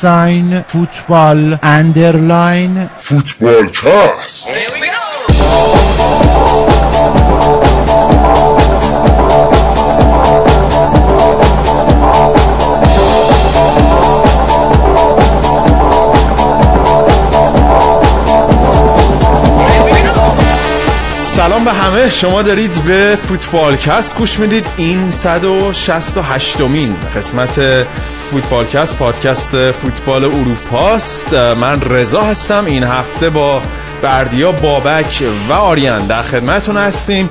ساین فوتبال اندرلاین فوتبال کست سلام به همه. شما دارید به فوتبالکست گوش می‌دید. این 168 مین قسمت فوتبالکست پادکست فوتبال اروپاست. من رضا هستم. این هفته با بردیا بابک و آریان در خدمتون هستیم.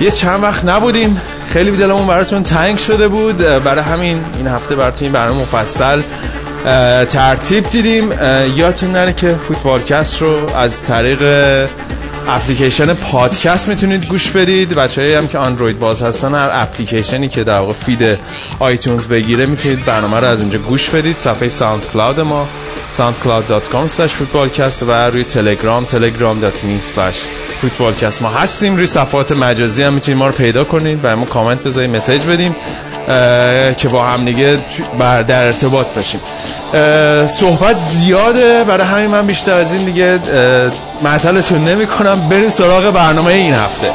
یه چند وقت نبودیم خیلی دلمون براتون تنگ شده بود. برای همین این هفته براتون این برنامه مفصل ترتیب دیدیم. یادتون نره که فوتبالکست رو از طریق اپلیکیشن پادکست می‌تونید گوش بدید. بچه‌ای هم که اندروید باز هستن هر اپلیکیشنی که در واقع feed آیتونز بگیره می‌تونید برنامه رو از اونجا گوش بدید. صفحه ساوند کلاود ما soundcloud.com footballcast و روی تلگرام telegram.me footballcast ما هستیم. روی صفحات مجازی هم می‌تونید ما رو پیدا کنید. برای ما کامنت بذارید مسیج بدین که با هم دیگه در ارتباط باشیم. صحبت زیاده. برای همین من بیشتر از این دیگه معطلتون نمی کنم بریم سراغ برنامه این هفته.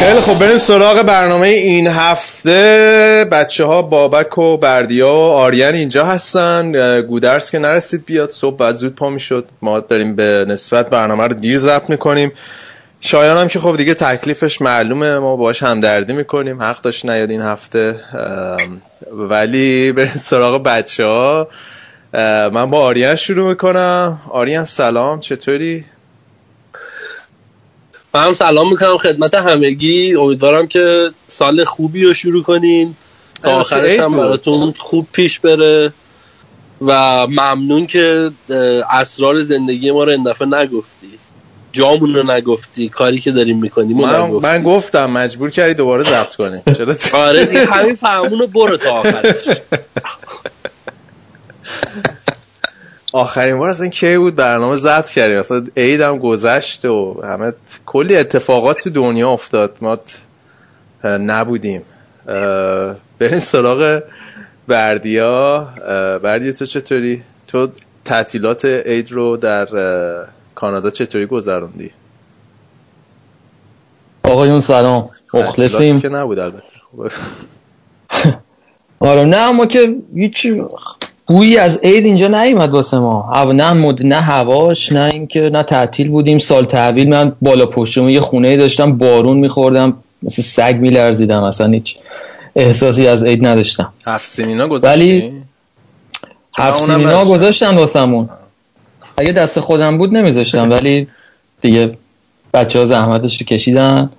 خیلی خب بریم سراغ برنامه این هفته. بچه ها بابک و بردیا و آریان اینجا هستن. گودرس که نرسید بیاد. صبح بعد زود پا می‌شد. ما داریم به نسبت برنامه رو دیر ضبط می‌کنیم. شایان هم که خب دیگه تکلیفش معلومه. ما باش همدردی می‌کنیم. حق داشت نیاد این هفته. ولی بریم سراغ بچه ها من با آریان شروع می‌کنم. آریان سلام. چطوری؟ من هم سلام می‌کنم خدمت همگی. امیدوارم که سال خوبی رو شروع کنین. تا آخرش هم براتون خوب پیش بره و ممنون که اسرار زندگی ما رو این دفعه نگفتی. جامون رو نگفتی. کاری که داریم می‌کنیم من, من گفتم مجبور کردی دوباره ضبط کنیم آره همین فهمون رو برو تا آخرش. آخرین بار اصلا کی بود برنامه ضبط کردیم؟ اصلا عید هم گذشت و همه کلی اتفاقات تو دنیا افتاد. ما نبودیم. بریم سراغ بردیا. بردیا تو چطوری؟ تو تعطیلات عید رو در کانادا چطوری گذروندی؟ آقایون سلام. مخلصیم. که نبود البته. آره نه ما که هیچ بویی از عید اینجا نیومد واسه ما. نه مد نه هواش نه اینکه نه تعطیل بودیم. سال تحویل من بالا پشتم یه خونه داشتم بارون میخوردم مثل سگ میلرزیدم اصلا هیچ احساسی از عید نداشتم. هفت سینینا گذاشتی؟ ولی هفت سینینا گذاشتم واسمون. اگه دست خودم بود نمیذاشتم ولی دیگه بچه ها زحمتش رو کشیدن.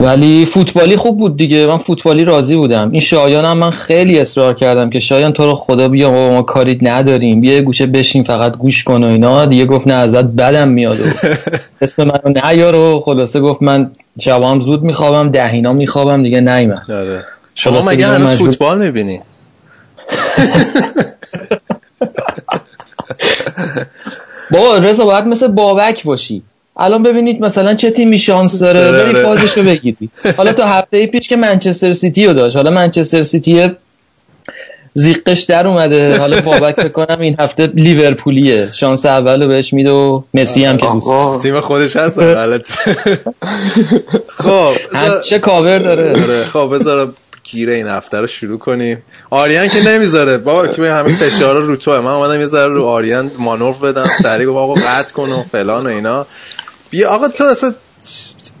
ولی فوتبالی خوب بود دیگه. من فوتبالی راضی بودم. این شایانم من خیلی اصرار کردم که شایان تو رو خدا بیا ما کاری نداریم. بیا گوشه بشین فقط گوش کن و اینا. دیگه گفت نه ازت بدم میاد. و اسم منو نیار و خلاصه گفت من شبام زود میخوابم دهینا میخوابم دیگه نیمه. آره. شما مگه هنوز مجبور... فوتبال می‌بینی؟ بابا رضا باید مثل بابک باشی. الان ببینید مثلا چه تیمی شانس داره. بری فازش رو بگیری حالا تا هفته پیش که منچستر سیتی رو داشت. حالا منچستر سیتی زیقش در اومده. حالا بابک فکر کنم این هفته لیورپولیه. شانس اول رو بهش میده و مسی هم که دوست. تیم خودش هست غلط خب چه کاور داره. خب بذار گیره این هفته رو شروع کنیم. آریان که نمی‌ذاره. بابا که همه فشار رو تو من اومدم یه ذره رو آریان مانور بدم. سریع گفت آقا قطع کن و فلان و اینا. بیا آقا تو اصلا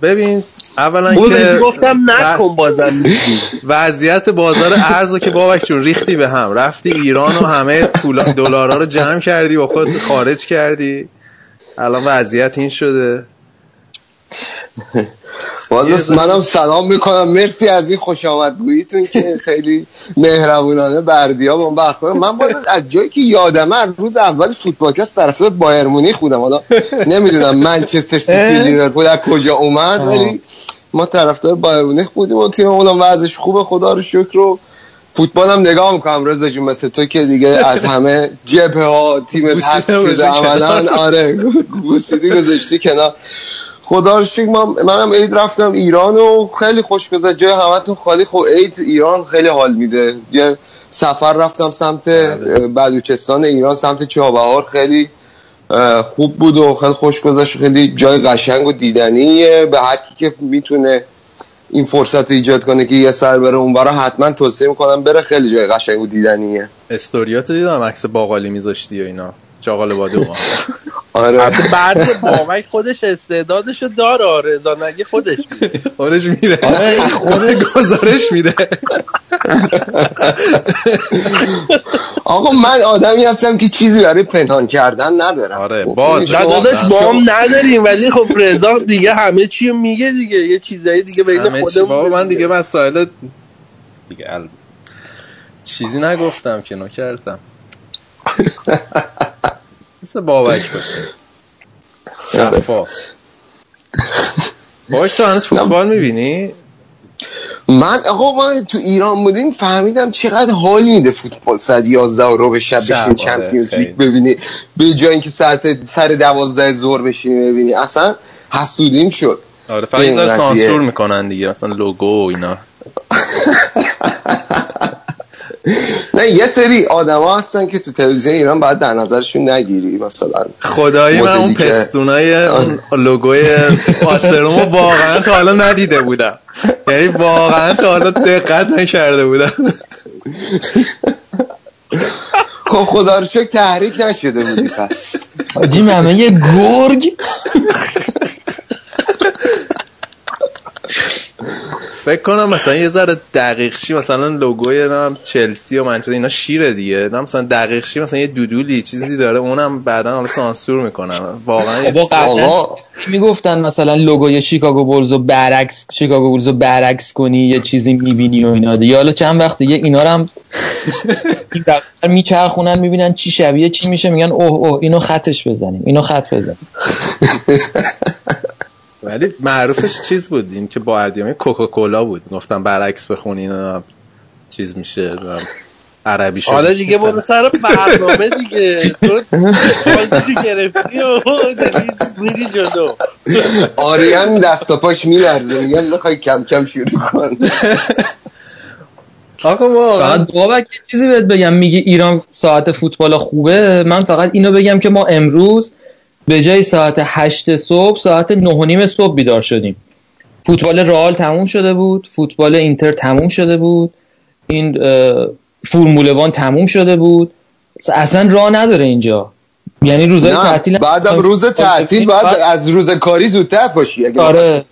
ببین اولا که گفتم نکن بازم وضعیت بازار ارز که بابک چون ریختی به هم. رفتی ایران و همه دلارا رو جمع کردی و خود خارج کردی. الان وضعیت این شده. والا منم سلام می‌کنم. مرسی از این خوش آمدگوییتون که خیلی مهربونانه بردیا با وقت. من باید از جایی که یادمه روز اول فوتبالکست طرفدار بایر مونیخ بودم. حالا نمی‌دونم منچستر سیتی لیورپول از کجا اومد ولی ما طرفدار بایر مونیخ بودیم و تیم اونم وضعش خوبه. خدا رو شکر و فوتبال هم نگاه می‌کنم رضا جون مثل تو که دیگه از همه جبه ها تیم حذف شده عملا. آره گوسیدی گذاشتی کنار. خدا رو شکر منم عید رفتم ایران و خیلی خوش گذشت. جای همتون خالی. خب عید ایران خیلی حال میده. یه سفر رفتم سمت بله. بلوچستان ایران سمت چابهار. خیلی خوب بود و خیلی خوش گذشت. خیلی جای قشنگ و دیدنیه. به هر کی که می‌تونه این فرصت ایجاد کنه که یه سر بره اون برا حتما توصیه می‌کنم بره. خیلی جای قشنگ و دیدنیه. استوریات دیدم عکس باقالی میذاشتی و اینا. چاقال باده آره. بعد بابک خودش استعدادشو داره آره. نگه خودش میره خودش میره آره خودش گزارش میده. آقا من آدمی هستم که چیزی برای پنهان کردن ندارم. آره خب، باز داداش با هم نداریم ولی خب رضا دیگه همه چی میگه دیگه. یه چیزایی دیگه بین خودمون من دیگه مسائل دیگه چیزی نگفتم که نکردم. مثل بابک باشه. شفاف. بابک تو هنوز فوتبال می‌بینی؟ من آقا ما تو ایران بودیم فهمیدم چقدر حال میده فوتبال. ساعت 11 رو به شب بشین چمپیونز لیگ ببینی به جای اینکه ساعت سر 12 ظهر بشینی ببینی. اصلا حسودیم شد. آره فقط سانسور می‌کنن دیگه اصلا لوگو و اینا. نه یه سری آدما هستن که تو تلویزیون ایران باید در نظرشون نگیری مثلا خدایی من اون پستونای اون لوگوی آسرومو واقعا تا حالا ندیده بودم. یعنی واقعا تا حالا دقت نکرده بودم. خب خدا رو شکر تحریک نشده بودی پس. حاجی همه یه گرگ. فکر کنم مثلا یه ذره دقیق شی مثلا لوگوی نم چلسی و منچستر اینا شیره دیگه. نه مثلا دقیق شی مثلا یه دودولی چیزی داره اونم بعدا حالا سانسور می‌کنم. واقعا می‌گفتن؟ مثلا لوگوی شیکاگو بولز رو برعکس شیکاگو بولز رو برعکس کنی یه چیزی می‌بینی و اینا دیگه. حالا چند وقت دیگه اینا رو هم میچرخونن می‌بینن چی شبیه چی میشه میگن اوه اوه اینو خطش بزنیم اینو خط بزنیم. ولی معروفش چیز بود این که با ادیامه کوکاکولا بود. گفتم برعکس بخونین چیز میشه عربی شد حالا دیگه برو سر برنامه دیگه. تو گرفتی و میری جلو. آریان دست و پاش میلرزه میگم می‌خوای کم کم شروع کن. آقا واقعا. بابک چیزی بهت بگم میگی ایران ساعت فوتبال خوبه؟ من فقط اینو بگم که ما امروز به جای ساعت هشت صبح ساعت نه و نیم صبح بیدار شدیم. فوتبال رئال تموم شده بود فوتبال اینتر تموم شده بود این فرمول وان تموم شده بود. اصلا راه نداره اینجا. یعنی روزای تعطیل بعدم روز تعطیل بعد از روز کاری زودتر باشی اگه آره.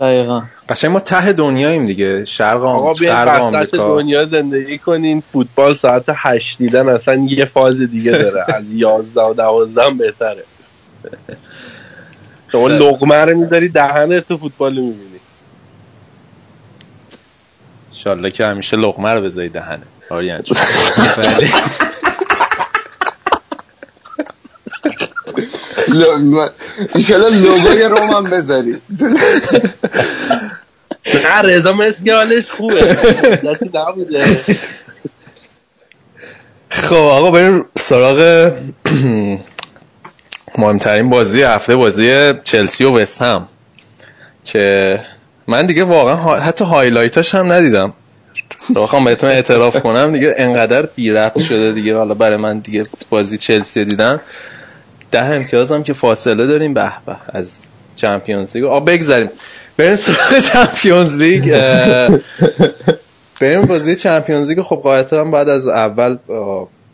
دقیقا. قشنگ ما ته دنیاییم دیگه. شرق آقا شرق دنیا زندگی کنین. فوتبال ساعت هشت دیدن اصلا یه فاز دیگه داره. از یازده و دوازده بهتره. شما لغمه رو می‌ذاری دهنه تو فوتبال می‌بینی. انشالله که همیشه لغمه رو بذاری دهنه آریان ایشالا لوگوی روم هم بذاری نه رضا مسگالش خوبه. خب آقا بریم سراغ مهمترین بازی هفته بازی چلسی و وست هم. که من دیگه واقعا حتی هایلایتاش هم ندیدم. بخوام بهتون اعتراف کنم دیگه انقدر بی ربط شده دیگه. حالا برای من دیگه بازی چلسی دیدم ده امتیازم که فاصله داریم. به به از چمپیونز لیگ. آ بگذاریم. بریم سراغ چمپیونز لیگ. بریم بازی چمپیونز لیگ. خب قاعدتا بعد از اول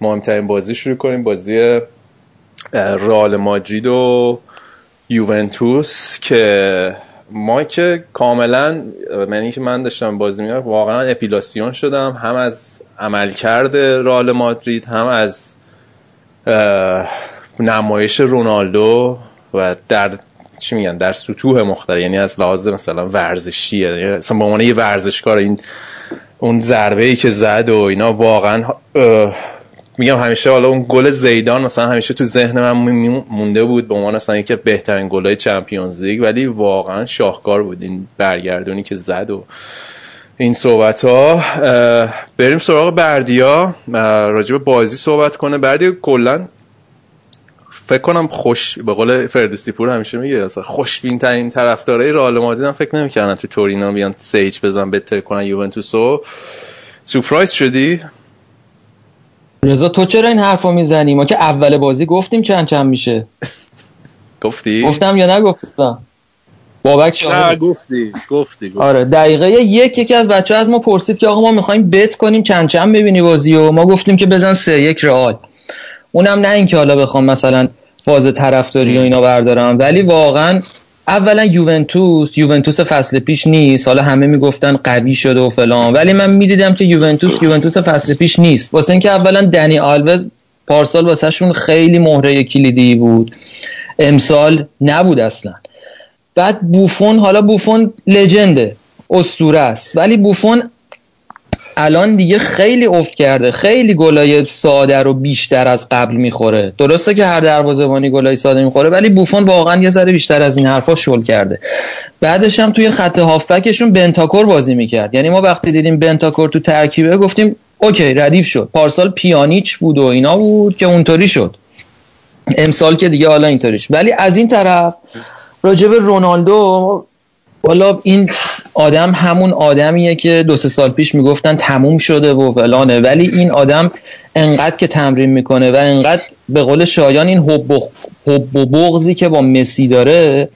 مهمترین بازی شروع کنیم. بازی رئال مادرید و یوونتوس که ما که کاملا من که من داشتم بازی میگم واقعا اپیلاسیون شدم. هم از عملکرد رئال مادرید هم از نمایش رونالدو و در چی میگن در سطوح مختلف یعنی از لحاظ مثلا ورزشیه. مثلا به عنوان یه ورزشکار این اون ضربه ای که زد و اینا واقعا میگم همیشه حالا اون گل زیدان مثلا همیشه تو ذهن من مونده بود به عنوان مثلا اینکه بهترین گلای چمپیونز لیگ ولی واقعا شاهکار بود این برگردونی که زد و این صحبت ها بریم سراغ بردیا. راجب بازی صحبت کنه. بردیا کلا فکر کنم خوش به قول فردوسی پور همیشه میگه اصلا خوشبین ترین طرفدارای رئال مادرید هم فکر نمی‌کردن تو تورینا بیان سیج بزن بهتر کنن یوونتوسو. سورپرایز شدی؟ رضا تو چرا این حرفو می‌زنی؟ ما که اول بازی گفتیم چند چند میشه. گفتی؟ گفتم یا نگفتم؟ بابک شاهد. گفتی گفتی آره دقیقه یک یکی از بچه از ما پرسید که آقا ما می‌خوایم بت کنیم چند چند ببینی بازی و ما گفتیم که بزن سه یک رئال. اونم نه اینکه حالا بخوام مثلا فاز طرفداری و اینا بردارم. ولی واقعا اولا یوونتوس یوونتوس فصل پیش نیست. حالا همه می‌گفتن قوی شده و فلان. ولی من می‌دیدم که یوونتوس یوونتوس فصل پیش نیست. واسه اینکه اولا دنی آلوز پارسال واسهشون خیلی مهره کلیدی بود. امسال نبود اصلا. بعد بوفون حالا بوفون لجنده استوره است. ولی بوفون الان دیگه خیلی افت کرده. خیلی گلای ساده رو بیشتر از قبل می‌خوره. درسته که هر دروازه‌بانی گلای ساده می‌خوره ولی بوفون واقعا یه ذره بیشتر از این حرفا شل کرده. بعدش هم توی خط هافکشون بنتاکور بازی می‌کرد. یعنی ما وقتی دیدیم بنتاکور تو ترکیبه گفتیم اوکی ردیف شد. پارسال پیانیچ بود و اینا بود که اونطوری شد. امسال که دیگه حالا اینطوریش. ولی از این طرف راجب رونالدو حالا این آدم همون آدمیه که دو سه سال پیش می‌گفتن تموم شده و فلانه. ولی این آدم انقدر که تمرین می‌کنه و انقدر به قول شایان این حب و بغضی که با مسی داره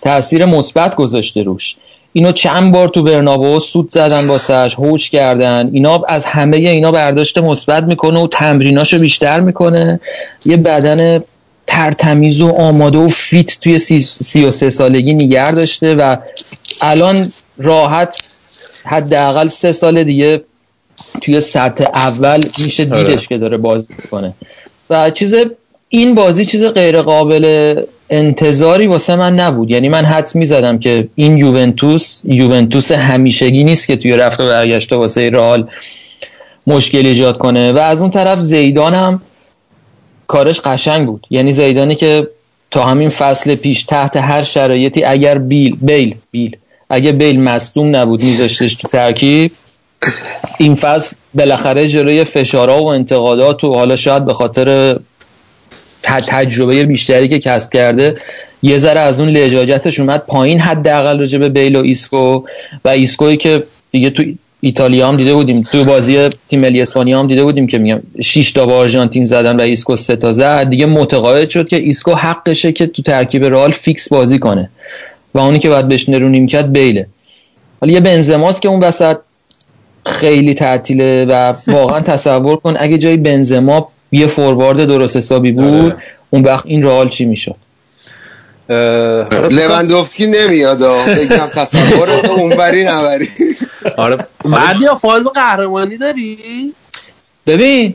تاثیر مثبت گذاشته روش. اینو چند بار تو برنابو سود زدن واسش هوش کردن. اینا از همه اینا برداشت مثبت می‌کنه و تمریناشو بیشتر می‌کنه. یه بدن ترتمیز و آماده و فیت توی سی, سی و سه سالگی نگر داشته و الان راحت حداقل سه سال دیگه توی سطح اول میشه آره. دیدش که داره بازی کنه و چیز این بازی چیز غیر قابل انتظاری واسه من نبود. یعنی من حد می‌زدم که این یوونتوس یوونتوس همیشگی نیست که توی رفت و برگشت واسه رئال مشکل ایجاد کنه. و از اون طرف زیدان هم کارش قشنگ بود. یعنی زیدانی که تا همین فصل پیش تحت هر شرایطی اگر بیل بیل بیل اگه بیل مصدوم نبود میذاشتش تو ترکیب این فصل بالاخره جلوی فشارها و انتقادات و حالا شاید به خاطر تجربه بیشتری که کسب کرده یه ذره از اون لجاجتش اومد پایین حداقل راجع به بیل و ایسکو. و ایسکویی که دیگه تو ایتالیا هم دیده بودیم تو بازی تیم ملی اسپانیا هم دیده بودیم که میگم 6 تا با آرژانتین زدن و ایسکو 3 تا زد. دیگه متقاعد شد که ایسکو حقشه که تو ترکیب رئال فیکس بازی کنه. و اونی که باید بهش نرونیم کرد بیله. حالا یه بنزماست که اون وسط خیلی تعطیله و واقعا تصور کن اگه جای بنزما یه فوروارد درست حسابی بود آره. اون وقت این رئال چی می‌شد؟ لوندوفسکی نمیاد بگم تصور تو اونوری نبری. آره. بعد یا فاز قهرمانی داری؟ ببین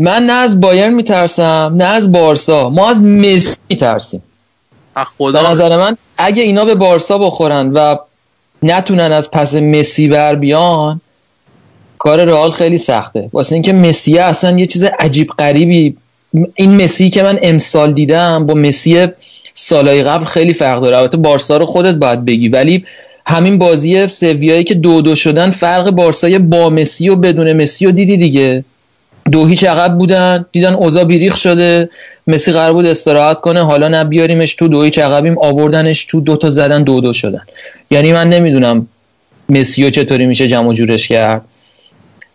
من نه از بایرن میترسم نه از بارسا ما از مسی میترسیم. به نظر من اگه اینا به بارسا بخورن و نتونن از پس مسی بر بیان کار رئال خیلی سخته. واسه اینکه مسی اصلا یه چیز عجیب غریبی این مسی که من امسال دیدم با مسی سالهای قبل خیلی فرق داره. البته بارسا رو خودت باید بگی. ولی همین بازی سویایی که دو دو شدن فرق بارسای با مسی و بدون مسی رو دیدی دیگه. دو هیچ عقب بودن دیدن اوضاع بیریخ شده مسی قرار بود استراحت کنه حالا نه بیاریمش تو دو هیچ عقبیم آوردنش تو دو تا زدن دو دو شدن. یعنی من نمی‌دونم مسی چطوری میشه جمع جورش کرد.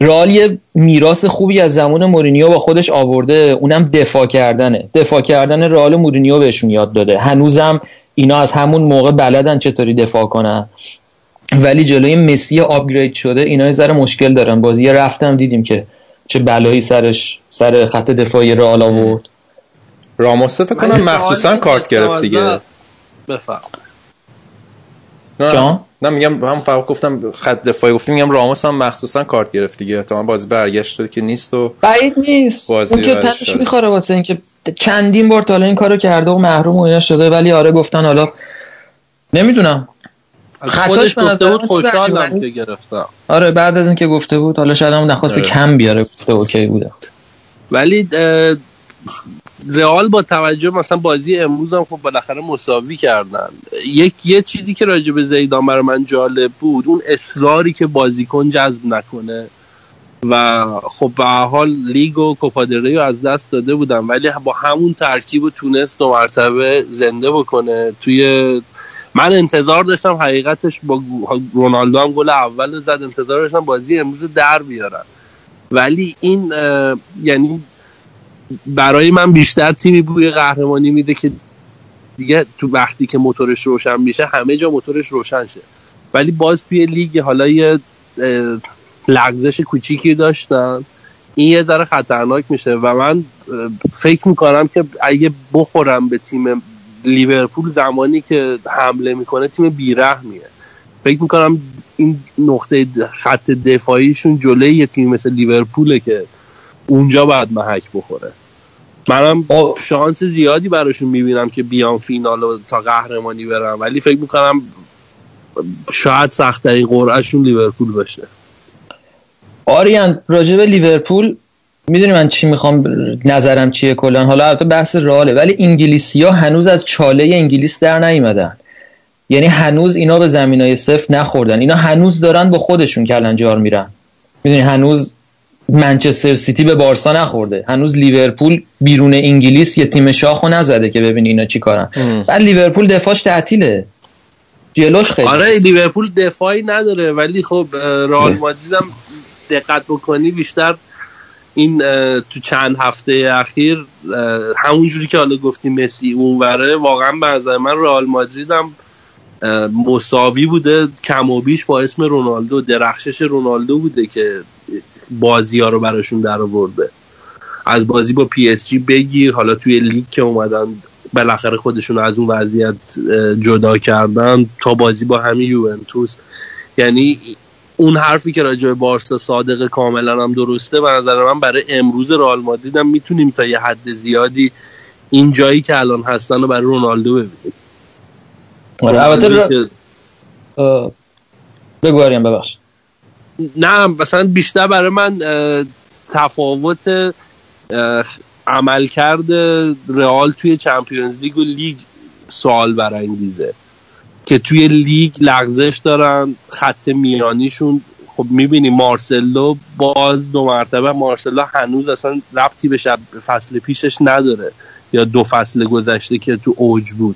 رئال یه میراث خوبی از زمان مورینیو با خودش آورده اونم دفاع کردنه. دفاع کردن رئال مورینیو بهشون یاد داده. هنوزم اینا از همون موقع بلدن چطوری دفاع کنن. ولی جلوی مسی آپگرید شده اینا یه ذره مشکل دارن. بازی رفتم دیدیم که چه بلایی سرش سر خط دفاعی رئال آورد. راموس فکر کنم مخصوصا کارت گرفت دیگه. بفهم جان؟ نه میگم هم فقط گفتم خط دفاعی گفتم میگم راموس هم مخصوصا کارت گرفت دیگه. تا بازی برگشت که نیست و بعید نیست. اون که تنش می‌خوره واسه اینکه چندین بار تا این کارو کرده و محروم و اینا شده ولی آره گفتن حالا نمی‌دونم. خطاش به نظر بود خوشحالم که گرفتم. آره بعد از اینکه گفته بود حالا شاید هم نخواست آره. کم بیاره گفته اوکی بوده. ولی رئال با توجه مثلا بازی امروز هم خب بالاخره مساوی کردن. یک یه چیزی که راجع به زیدان برای من جالب بود اون اصراری که بازیکن جذب نکنه. و خب به حال لیگ و کوپادری رو از دست داده بودن ولی با همون ترکیب و تونست دو مرتبه زنده بکنه. توی من انتظار داشتم حقیقتش با رونالدو هم گل اول زد. انتظار داشتم بازی امروز در بیارن. ولی این یعنی برای من بیشتر تیمی بوی قهرمانی میده که دیگه تو وقتی که موتورش روشن میشه همه جا موتورش روشن شه. ولی باز توی لیگ حالا یه لغزش کوچیکی داشتن. این یه ذره خطرناک میشه و من فکر می‌کنم که اگه بخورم به تیم لیورپول زمانی که حمله می‌کنه تیم بیرحمیه. فکر می‌کنم این نقطه خط دفاعیشون جلوی یه تیم مثل لیورپوله که اونجا باید محک بخوره. منم شانس زیادی براشون می‌بینم که بیان فینال و تا قهرمانی برم ولی فکر می‌کنم شاید سختترین قرعهشون لیورپول باشه. آریان راجب لیورپول می‌دونی من چی می‌خوام نظرم چیه کلا حالا البته بحث راله ولی انگلیسی ها هنوز از چاله انگلیس در نیومدن. یعنی هنوز اینا به زمین های صفر نخوردن. اینا هنوز دارن با خودشون کلنجار میرن. می‌دونی هنوز منچستر سیتی به بارسا نخورده. هنوز لیورپول بیرون انگلیس یه تیم شاخو نزده که ببینی اینا چی کارن. بعد لیورپول دفاعش تعطیله. جلوش خیلی. آره لیورپول دفاعی نداره ولی خب رئال مادرید هم دقت بکنی بیشتر این تو چند هفته اخیر همونجوری که حالا گفتی مسی اونوره واقعا به نظر من رئال مادرید هم مساوی بوده. کم و بیش با اسم رونالدو درخشش رونالدو بوده که بازی ها رو براشون در آورده. از بازی با PSG بگیر. حالا توی لیگ که اومدن بالاخره خودشون از اون وضعیت جدا کردن. تا بازی با همین یوونتوس. یعنی اون حرفی که راجع به بارسا صادق کاملا هم درسته و نظر من برای امروز رئال مادرید هم می‌تونیم تا یه حد زیادی این جایی که الان هستن رو برای رونالدو ببینیم. آره البته ر... بگو ببخش. نه مثلا بیشتر برای من تفاوت عملکرد رئال توی چمپیونز لیگ و لیگ سوال برانگیزه. که توی لیگ لغزش دارن خط میانیشون. خب می‌بینی مارسلو باز دو مرتبه مارسلو هنوز اصلا ربطی به شب فصل پیشش نداره یا دو فصل گذشته که تو اوج بود.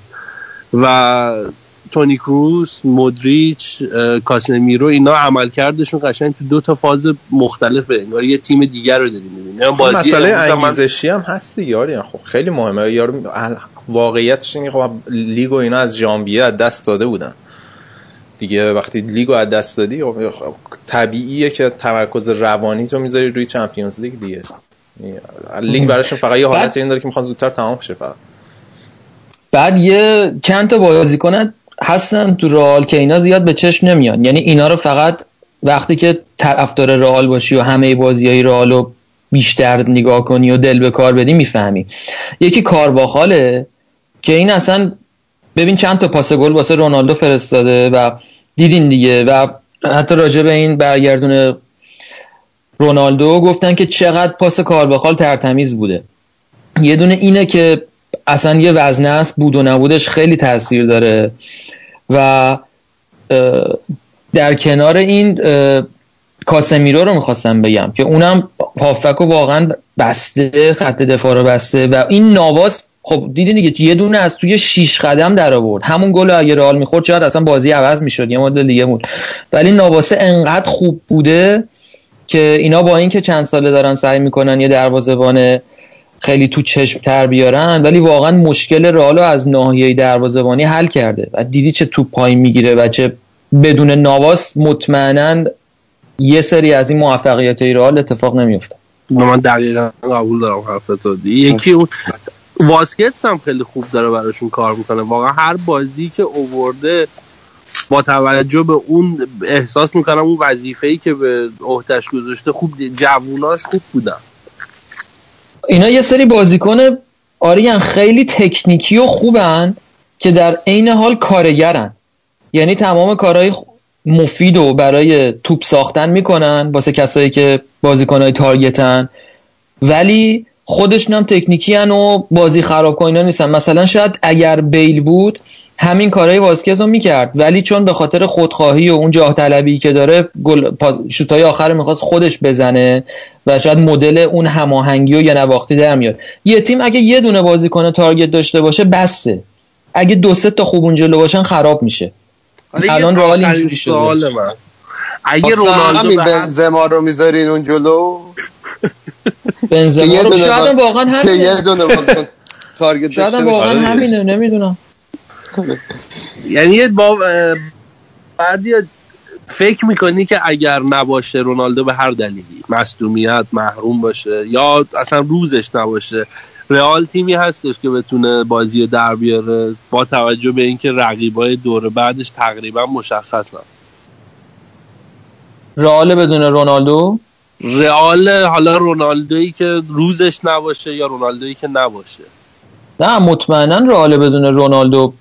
و تونی کروس مودریچ کاسمیرو اینا عملکردشون قشنگ تو دو تا فاز مختلفه انگار یه تیم دیگر رو داریم می‌بینیم. خب مسئله انگیزشی هم هست دیگه خب خیلی مهمه. یارو واقعیتش اینه خب لیگ و اینا از ژانویه از دست داده بودن. دیگه وقتی لیگو از دست دادی خب طبیعیه که تمرکز روانی تو می‌ذاری روی چمپیونز لیگ دیگه. لیگ براشون فقط یه حالت این داره که می‌خوان زودتر تمام شه فقط. بعد یه چند تا بازیکن هستن تو رئال که اینا زیاد به چشم نمیان. یعنی اینا رو فقط وقتی که طرفدار رئال باشی و همه بازیای رئال رو بیشتر نگاه کنی و دل به کار بدی می‌فهمی. یکی کارباخاله که این اصلا ببین چند تا پاس گل واسه رونالدو فرستاده و دیدین دیگه و حتی راجع به این برگردون رونالدو گفتن که چقدر پاس کارباخال ترتمیز بوده. یه دونه اینه که اصلا یه وزنه است بود و نبودش خیلی تاثیر داره و در کنار این کاسمیرو رو می‌خواستم بگم که اونم هافک واقعا بسته خط دفاع رو بسته و این نواز خب دیدین دیگه یه دونه از توی شیش قدم در آورد. همون گل اگه رئال می‌خورد شاید اصلا بازی عوض می‌شد یه مدل دیگه بود. ولی نواسه انقدر خوب بوده که اینا با اینکه چند ساله دارن سعی می‌کنن یه دروازه‌بان خیلی تو چشم تر بیارن ولی واقعا مشکل رئال از ناحیه دروازه‌بانی حل کرده. و دیدی چه توپ پایین می‌گیره و چه بدون نواس مطمئنا یه سری از این موفقیت رئال اتفاق نمیفته من دقیقا قبول دارم حرفتو یکی اون واسکتس هم خیلی خوب داره براشون کار می‌کنه. واقعا هر بازی که اوورده با توجه به اون احساس می‌کنم اون وظیفه ای که به عهدهش گذاشته خوب جووناش خوب بودن. اینا یه سری بازیکن آریان خیلی تکنیکی و خوبن که در عین حال کارگرن. یعنی تمام کارهای مفید و برای توپ ساختن می‌کنن واسه کسایی که بازیکنهای تارگتن. ولی خودشون هم تکنیکی و بازی خراب کنینا نیستن. مثلا شاید اگر بیل بود همین کارهای واسکز رو می‌کرد. ولی چون به خاطر خودخواهی و اون جاه طلبی که داره گل شوتای آخر می‌خواست خودش بزنه و شاید مدل اون هماهنگی و یه نواختی در میاد. یه تیم اگه یه دونه بازیکن تارگت داشته باشه بسته اگه دو سه تا خوب اون جلو باشن خراب میشه. الان رئال اینجوری شده. اگه رونالدو بنزما رو می‌ذارین اون جلو؟ بنزما رو شاید واقعا همین یه دونه تارگت شاید واقعا همینه نمی‌دونم. یعنی با بعدی فکر می‌کنی که اگر نباشه رونالدو به هر دلیلی مصدومیت محروم باشه یا اصلا روزش نباشه رئال تیمی هستش که بتونه بازی در بیاره با توجه به اینکه رقیبای دور بعدش تقریبا مشخصن. رئال بدون رونالدو؟ رئال حالا رونالدویی که روزش نباشه یا رونالدویی که نباشه؟ نه مطمئنا رئال بدون رونالدو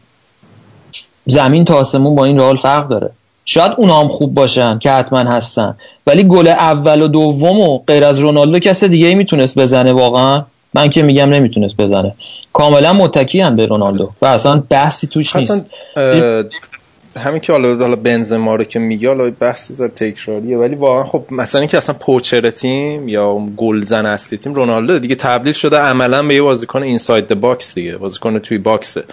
زمین تا آسمون با این رئال فرق داره. شاید اونا هم خوب باشن که حتما هستن. ولی گل اول و دوم و غیر از رونالدو کس دیگه ای می‌تونست بزنه واقعا. من که میگم نمی‌تونست بزنه. کاملا متکی هم به رونالدو. و اصلا بحثی توش نیست. همین که حالا حالا بنزما رو که میگه حالا بحث زار تکراریه. ولی واقعا خب مثلا اینکه اصلا poacher تیم یا گلزن اصلی تیم رونالدو دیگه تبدیل شده عملا به یه بازیکن inside box دیگه. بازیکن توی box ه.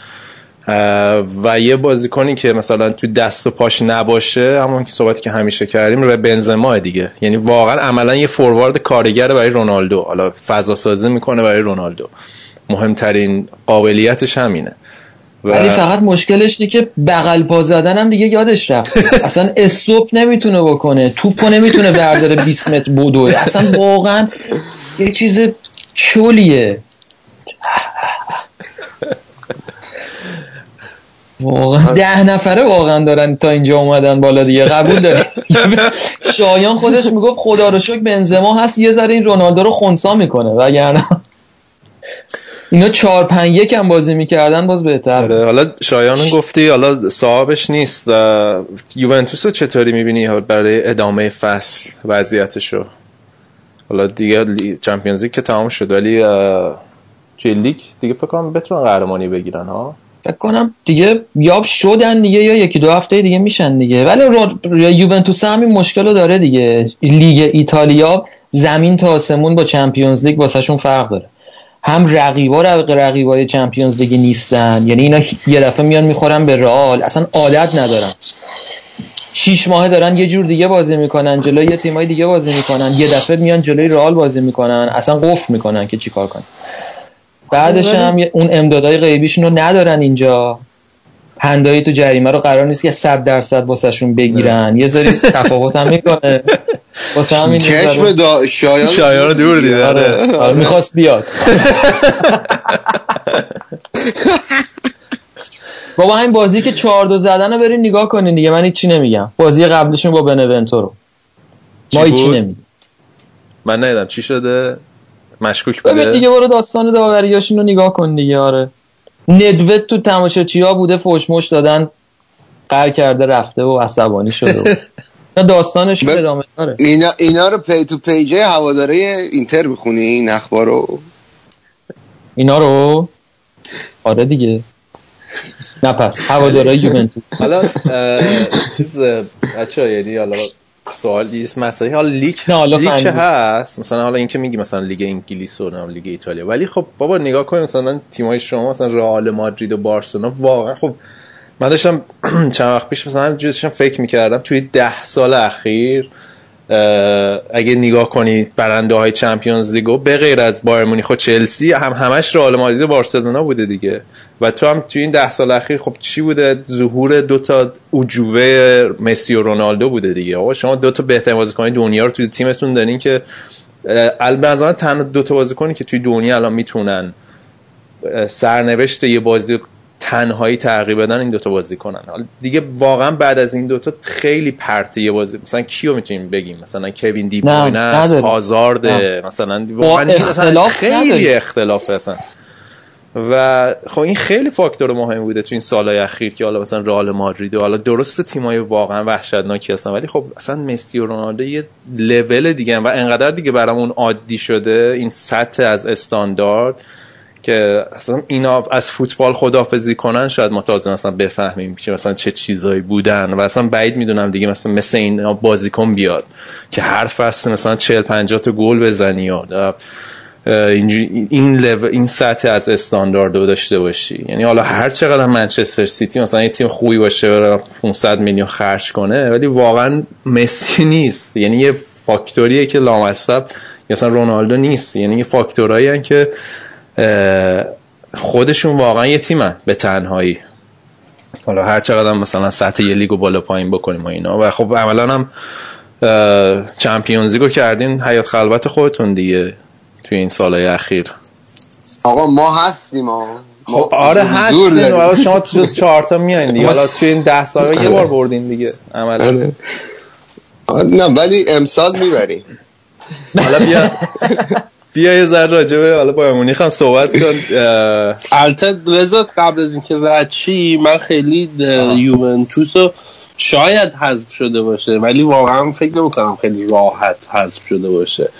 و یه بازیکنی که مثلا تو دست و پاش نباشه همون که صحبتی که همیشه کردیم رو به بنزما دیگه. یعنی واقعا عملا یه فوروارد کارگر برای رونالدو. حالا فضا سازی می‌کنه برای رونالدو. مهمترین قابلیتش همینه. ولی فقط مشکلش اینه که بغل پا زدن هم دیگه یادش رفت. اصلا استوب نمی‌تونه بکنه توپو نمی‌تونه برداره 20 متر بودوه اصلا واقعا یه چیز چولیه. واقعا ده نفره واقعا دارن تا اینجا اومدن بالا دیگه. قبول داری شایان خودش می‌گفت خدا رو شکر بنزما هست یه ذره این رونالدو رو خونسا می‌کنه. وگرنه اینا چهار پنج یک هم بازی می‌کردن باز بهتر آره حالا شایان گفتی حالا صاحبش نیست. یوونتوس رو چطوری می‌بینی؟ برای ادامه فصل وضعیتشو؟ حالا دیگه چمپیونز که تمام شد ولی توی لیگ دیگه فکر کنم بتونن قهرمانی بگیرن ها؟ فکر کنم دیگه یا شدن دیگه یا یکی دو هفته دیگه میشن دیگه. ولی یوونتوس همین مشکل رو داره دیگه. لیگ ایتالیا زمین تا آسمون با چمپیونز لیگ واسهشون فرق داره. هم رقیبا رقیبای چمپیونز لیگ نیستن. یعنی اینا یه دفعه میان می‌خورن به رئال. اصلا عادت ندارن. شیش ماه دارن یه جور دیگه بازی می‌کنن جلوی تیمای دیگه بازی می‌کنن. یه دفعه میان جلوی رئال بازی می‌کنن. اصلا قفل می‌کنن که چیکار کنن. بعدش هم اون امدادهای غیبیشون رو ندارن اینجا. پندایی تو جریمه رو قرار نیست که 100 درصد واسهشون بگیرن. یه ذری تفاوت هم می‌کنه. واسه همین چشم دا شایان شایان دور دیده. آره, آره. آره. می‌خواست بیاد. بابا همین بازی که چهار دو زدن رو برین نگاه کنین دیگه. من چی نمیگم. بازی قبلشون با بنونتو رو. ما هیچی نمیگیم. من ندیدم. چی شده؟ مشکوک بوده؟ دیگه برو داستان داوریاشون رو نگاه کن دیگه آره. ندوت تو تماشاچی ها بوده فوشمش دادن قر کرده رفته و عصبانی شده داستانش ب... ادامه داره. اینا, اینا رو پی تو page هواداره اینتر می‌خونی این اخبار رو؟ اینا رو؟ آره دیگه. نه پس هواداره یوونتوس. حالا چیز بچه یعنی حالا سوال نیست مسئله. حالا لیگ لیگ هست. مثلا حالا اینکه میگی مثلا لیگ انگلیس و لیگ ایتالیا. ولی خب بابا نگاه کن مثلا تیمای شما مثلا رئال مادرید و بارسلونا واقعا خب من داشتم چند وقت پیش مثلا جزشم فکر می‌کردم توی ده سال اخیر اگه نگاه کنید برنده های چمپیونز لیگو به غیر از بایر مونیخ و چلسی هم همش رئال مادرید و بارسلونا بوده دیگه. و تو هم توی این ده سال اخیر خب چی بوده؟ ظهور دو تا اوجوبه مسی و رونالدو بوده دیگه. آقا شما دو تا بهترین بازیکن دنیا رو توی تیمتون دارین که البته تنها دو تا بازیکنی که توی دنیا الان می‌تونن سرنوشت یه بازی تنهایی تغییر بدن این دوتا بازی کنن دیگه واقعا بعد از این دوتا خیلی پرته یه بازی. مثلا کیو می‌تونیم بگیم؟ مثلا کوین دی بروین است آزارد مثلا واقعا اختلاف خیلی نداری. اختلاف اصلا. و خب این خیلی فاکتور مهم بوده تو این سالهای اخیر که حالا مثلا رئال مادرید و حالا درست تیمای واقعا وحشتناکی هستن ولی خب اصلا مسی و رونالدو یه لول دیگه و انقدر دیگه برامون عادی شده این سطح از استاندارد که اصلا اینا از فوتبال خدافزی کنن شاید ما تازه مثلا بفهمیم که مثلا چه چیزایی بودن و اصلا بعید می‌دونم دیگه مثلا مثل این بازیکن بیاد که هر فصل مثلا 40 50 تا گل بزنی یا این این سطح از استاندارد رو داشته باشی. یعنی حالا هر چقدر منچستر سیتی مثلا یه تیم خوبی باشه برای 500 میلیون خرج کنه ولی واقعا مسی نیست. یعنی یه فاکتوریه که لامصب مثلا رونالدو نیست. یعنی یه فاکتورایی که خودشون واقعا یه تیمن به تنهایی. حالا هر چقدر مثلا سطح یه لیگو بالا پایین بکنیم و اینا. و خب عملا هم چمپیونزی رو کردین حیات خلوت خودتون دیگه. توی این سالهای اخیر. آقا ما هستیم خب آره هستیم. حالا شما تو جز چهارتا میایین دیگه. حالا توی این ده سال یه بار بردین دیگه عملا. آره. نه ولی امسال می‌بریم. حالا بیا. بیا یه ذره راجبه حالا با مونیخ هم صحبت کن. البته لذات قبل از اینکه رچی من خیلی یوونتوس رو شاید حذف شده باشه ولی واقعا فکر نمی‌کنم خیلی راحت حذف شده باشه.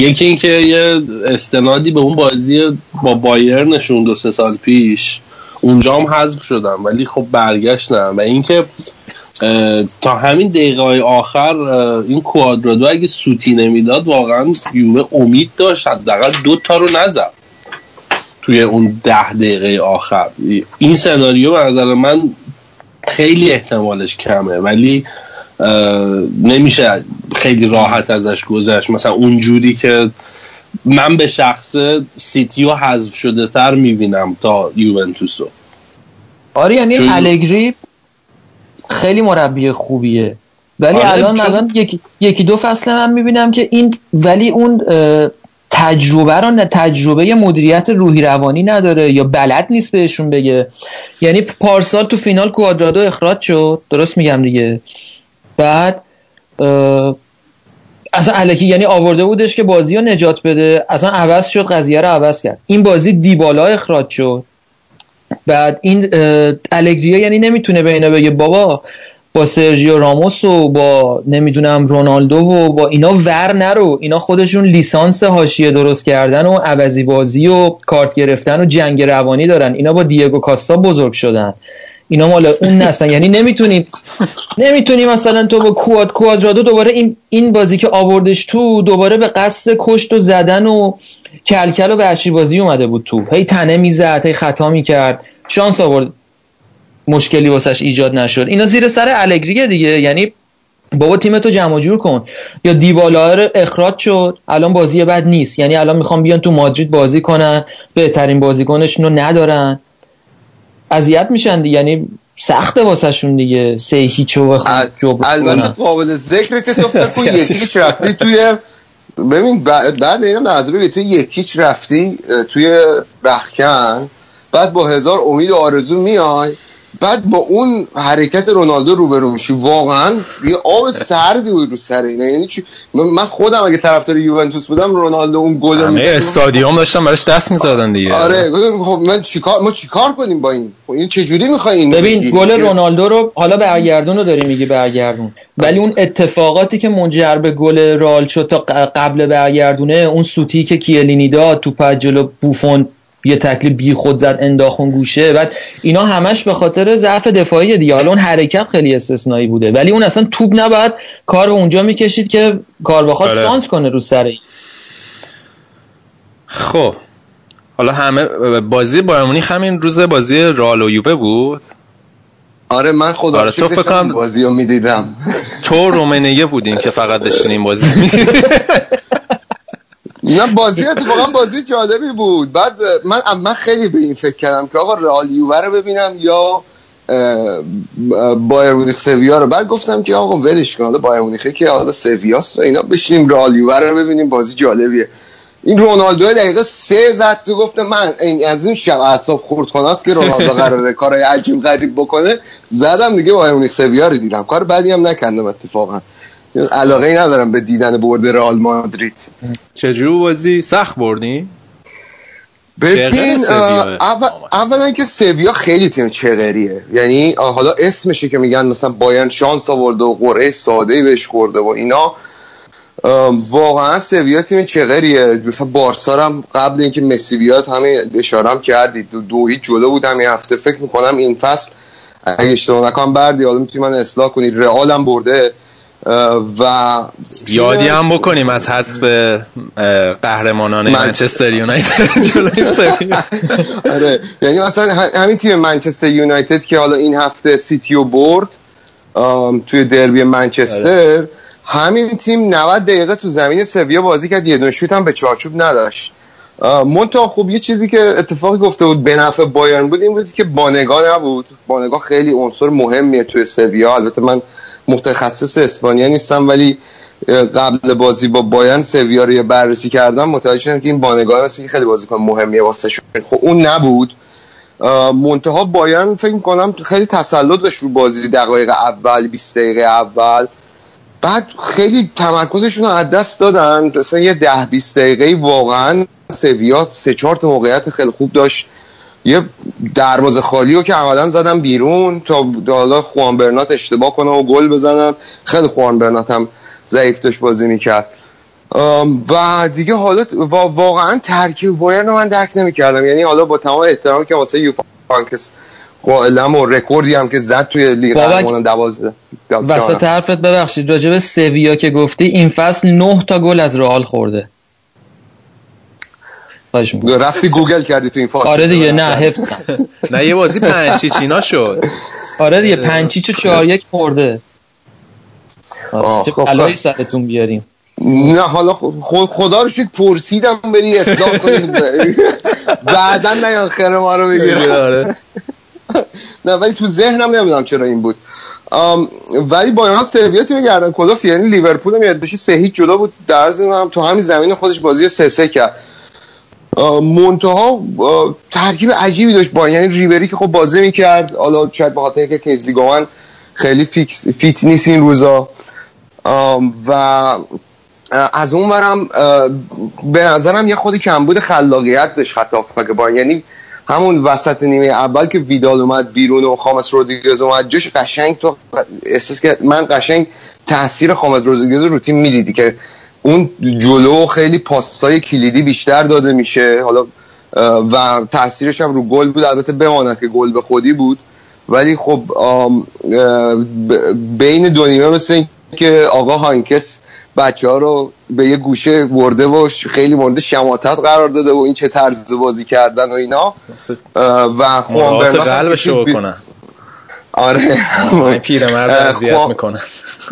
یکی اینکه یه استنادی به اون بازی با بایر نشون دو سه سال پیش اونجا هم حذف شدم ولی خب برگشتم. و اینکه تا همین دقیقه های آخر این کوادرادو اگه سوتی نمی‌داد واقعا یووه امید داشت حداقل دو تا رو نزد توی اون ده دقیقه آخر. این سناریو به نظر من خیلی احتمالش کمه ولی نمیشه خیلی راحت ازش گذشت. مثلا اونجوری که من به شخص سیتی رو حذف شده تر می‌بینم تا یوونتوسو. آره یعنی الگری خیلی مربی خوبیه. ولی آره الان الان یکی, یکی دو فصل من می‌بینم که این ولی اون تجربه رو تجربه مدیریت روحی روانی نداره یا بلد نیست بهشون بگه. یعنی پارسال تو فینال کوادرادو اخراج شد. درست میگم دیگه. بعد اصلا علکی یعنی آورده بودش که بازی رو نجات بده. اصلا عوض شد قضیه رو عوض کرد. این بازی دیبالا اخراج شد. بعد این الگریا یعنی نمی‌تونه به بگه بابا با سرژیو راموس و با نمی‌دونم رونالدو و با اینا ور نرو. اینا خودشون لیسانس حاشیه درست کردن و عوضی بازی و کارت گرفتن و جنگ روانی دارن. اینا با دیگو کاستا بزرگ شدن. اینا مال اون نسن یعنی نمی‌تونیم نمی‌تونیم مثلا تو با کواد کوادرادو دوباره این این بازی که آوردش تو دوباره به قصد کشت و زدن و کلکل و به بازی اومده بود تو. هی تنه می‌زد هی خطا می‌کرد. شانس آورد. مشکلی واسش ایجاد نشد. اینا زیر سر الگریه دیگه. یعنی بابا تیم تو جمع جور کن. یا دیبالا اخراج شد. الان بازی بد نیست. یعنی الان می‌خوام بیان تو مادرید بازی کنن. بهترین بازیکنشون رو ندارن. اذیت میشن دیگه یعنی سخت واسهشون دیگه. سه هیچ و البته قابل ذکر که تو فکر یکیش رفتی توی ببین بعد اینم نظر ببین تو یکیچ رفتی توی رخکن بعد با هزار امید و آرزو میای بعد با اون حرکت رونالدو روبرو میشی. واقعا یه آب سردی بود رو سر اینه یعنی چی؟ من خودم اگه طرفدار یوونتوس بودم رونالدو اون گل همه استادیوم داشتن براش دست می‌زدن دیگه. آره خب من چیکار ما چیکار کنیم با این؟ خب این چه جوری می‌خواین ببین گل رونالدو رو حالا برگردون رو داری میگی برگردون. ولی اون اتفاقاتی که منجر به گل رال شد تا قبل برگردونه اون سوتی که کیلینی داد تو جلو بوفون یه تکلیف بی خود زد انداخون گوشه. بعد اینا همش به خاطر ضعف دفاعی دیگه. حالا اون حرکت خیلی استثنایی بوده. ولی اون اصلا توپ نباید کار به اونجا می‌کشید که کار بخواد آره. سانت کنه رو سر خب. حالا همه بازی بایرمونی همین روز بازی رال و یووه بود؟ آره من خدا آره تو فکر بازی رو می‌دیدم. تو رومنیه بودین که فقط داشتین بازی نه بازی اتفاقا بازی جالبی بود. بعد من من خیلی به این فکر کردم که آقا رئال یووه رو ببینم یا بایر مونیخ سویا رو. بعد گفتم که آقا ولش کن حالا بایر مونیخ که حالا سویاست و اینا بشینیم رئال یووه رو ببینیم بازی جالبیه. این رونالدو دقیقه سه زد تو گفته من این از این شب اعصاب خورد کناست که رونالدو قراره کارای عجیب غریب بکنه. زدم دیگه بایر مونیخ سویا رو دیدم. کار بعدی هم نکردم اتفاقا. علاقه ای ندارم به دیدن برد رئال مادرید. چجوری بازی؟ سخت بردی؟ ببین اولا که سویا خیلی تیم چغریه. یعنی حالا اسمشه که میگن مثلا بایرن شانس آورده و قرعه ساده بهش خورده و اینا. واقعا سویا تیم چغریه. مثلا بارسا هم قبل اینکه مسی بیاد همه اشاره کردید دو, دو هیچ جلو بود همین هفته. فکر می‌کنم این فصل اگه اشتباه نکنم بردی. حالا می‌تونی من اصلاح کنی. رئال هم برده. و یادی هم بکنیم از حذف قهرمانان منچستر یونایتد. جلوی آره یعنی مثلا همین تیم منچستر یونایتد که حالا این هفته سیتیو برد توی دربی منچستر آره. همین تیم 90 دقیقه تو زمین سویا بازی کرد یه دونه شوت هم به چارچوب نداشت. منتها خوب یه چیزی که اتفاقی افتاده بود به نفع بایرن بود این بود که بانگا نبود. بانگا خیلی عنصر مهمیه توی سویا. البته من متخصص اسپانیا نیستم ولی قبل بازی با بایرن سویا رو بررسی کردم متوجه شدم که این بانگاه مثل خیلی بازیکن مهمیه واسه خب اون نبود. منتها بایرن فکر کنم خیلی تسلط داشت رو بازی دقایق اول 20 دقیقه اول. بعد خیلی تمرکزشون رو از دست دادن. مثلا یه ده 20 دقیقه واقعا سویا سه چهار تا موقعیت خیلی خوب داشت. یه دروازه خالی رو که عملا زدن بیرون تا حالا خوان برنات اشتباه کنه و گل بزنن. خیلی خوان برنات هم ضعیف داشت بازی می‌کرد. و دیگه حالا واقعا ترکیب بایرن رو من درک نمی‌کردم. یعنی حالا با تمام احترامی که واسه یوپ هاینکس قائلم و رکوردی هم که زد توی لیگ قهرمانان 12 برد حرفت ببخشید راجب سویا که گفتی این فصل 9 تا گل از رئال خورده. رفتی گوگل کردی تو این فاصله آره دیگه نه حفظ نه یه بازی پنج چینا شد. آره دیگه پنج چو چهار یک خورده. چه خب، بلایی خب. سرتون بیاریم. نه حالا خدا رو شکر پرسیدم بری اصلاح کنید بعدا نیان خیر ما رو بگیره. آره. نه ولی تو ذهنم نمی‌دونم چرا این بود. ولی بایان سویا تیم گردن کلفت یعنی لیورپول هم یاد بشه سه هیچ جلو بود. در هم تو همین زمین خودش بازی سه سه کرد. منتها ترکیب عجیبی داشت با یعنی ریبری که خب بازی می‌کرد حالا شاید به خاطر که کیزلی گوان خیلی فیت نیست این روزا. و از اون برم به نظرم یه خودی کمبود خلاقیت داشت خط با یعنی همون وسط نیمه اول که ویدال اومد بیرون و خامس رودریگز اومد جوش قشنگ تو احساس که من قشنگ تاثیر خامس رودریگز رو تیم می‌دیدی که اون جلو خیلی پاسای کلیدی بیشتر داده میشه. حالا و تاثیرش هم رو گل بود. البته بماند که گل به خودی بود. ولی خب بین دو نیمه مثل که آقا هانکس بچه ها رو به یه گوشه برده و خیلی مورد شماتت قرار داده و این چه طرز بازی کردن و اینا. و خوان برنات قلبش رو کنن آره. پیرمرد اذیت می‌کنه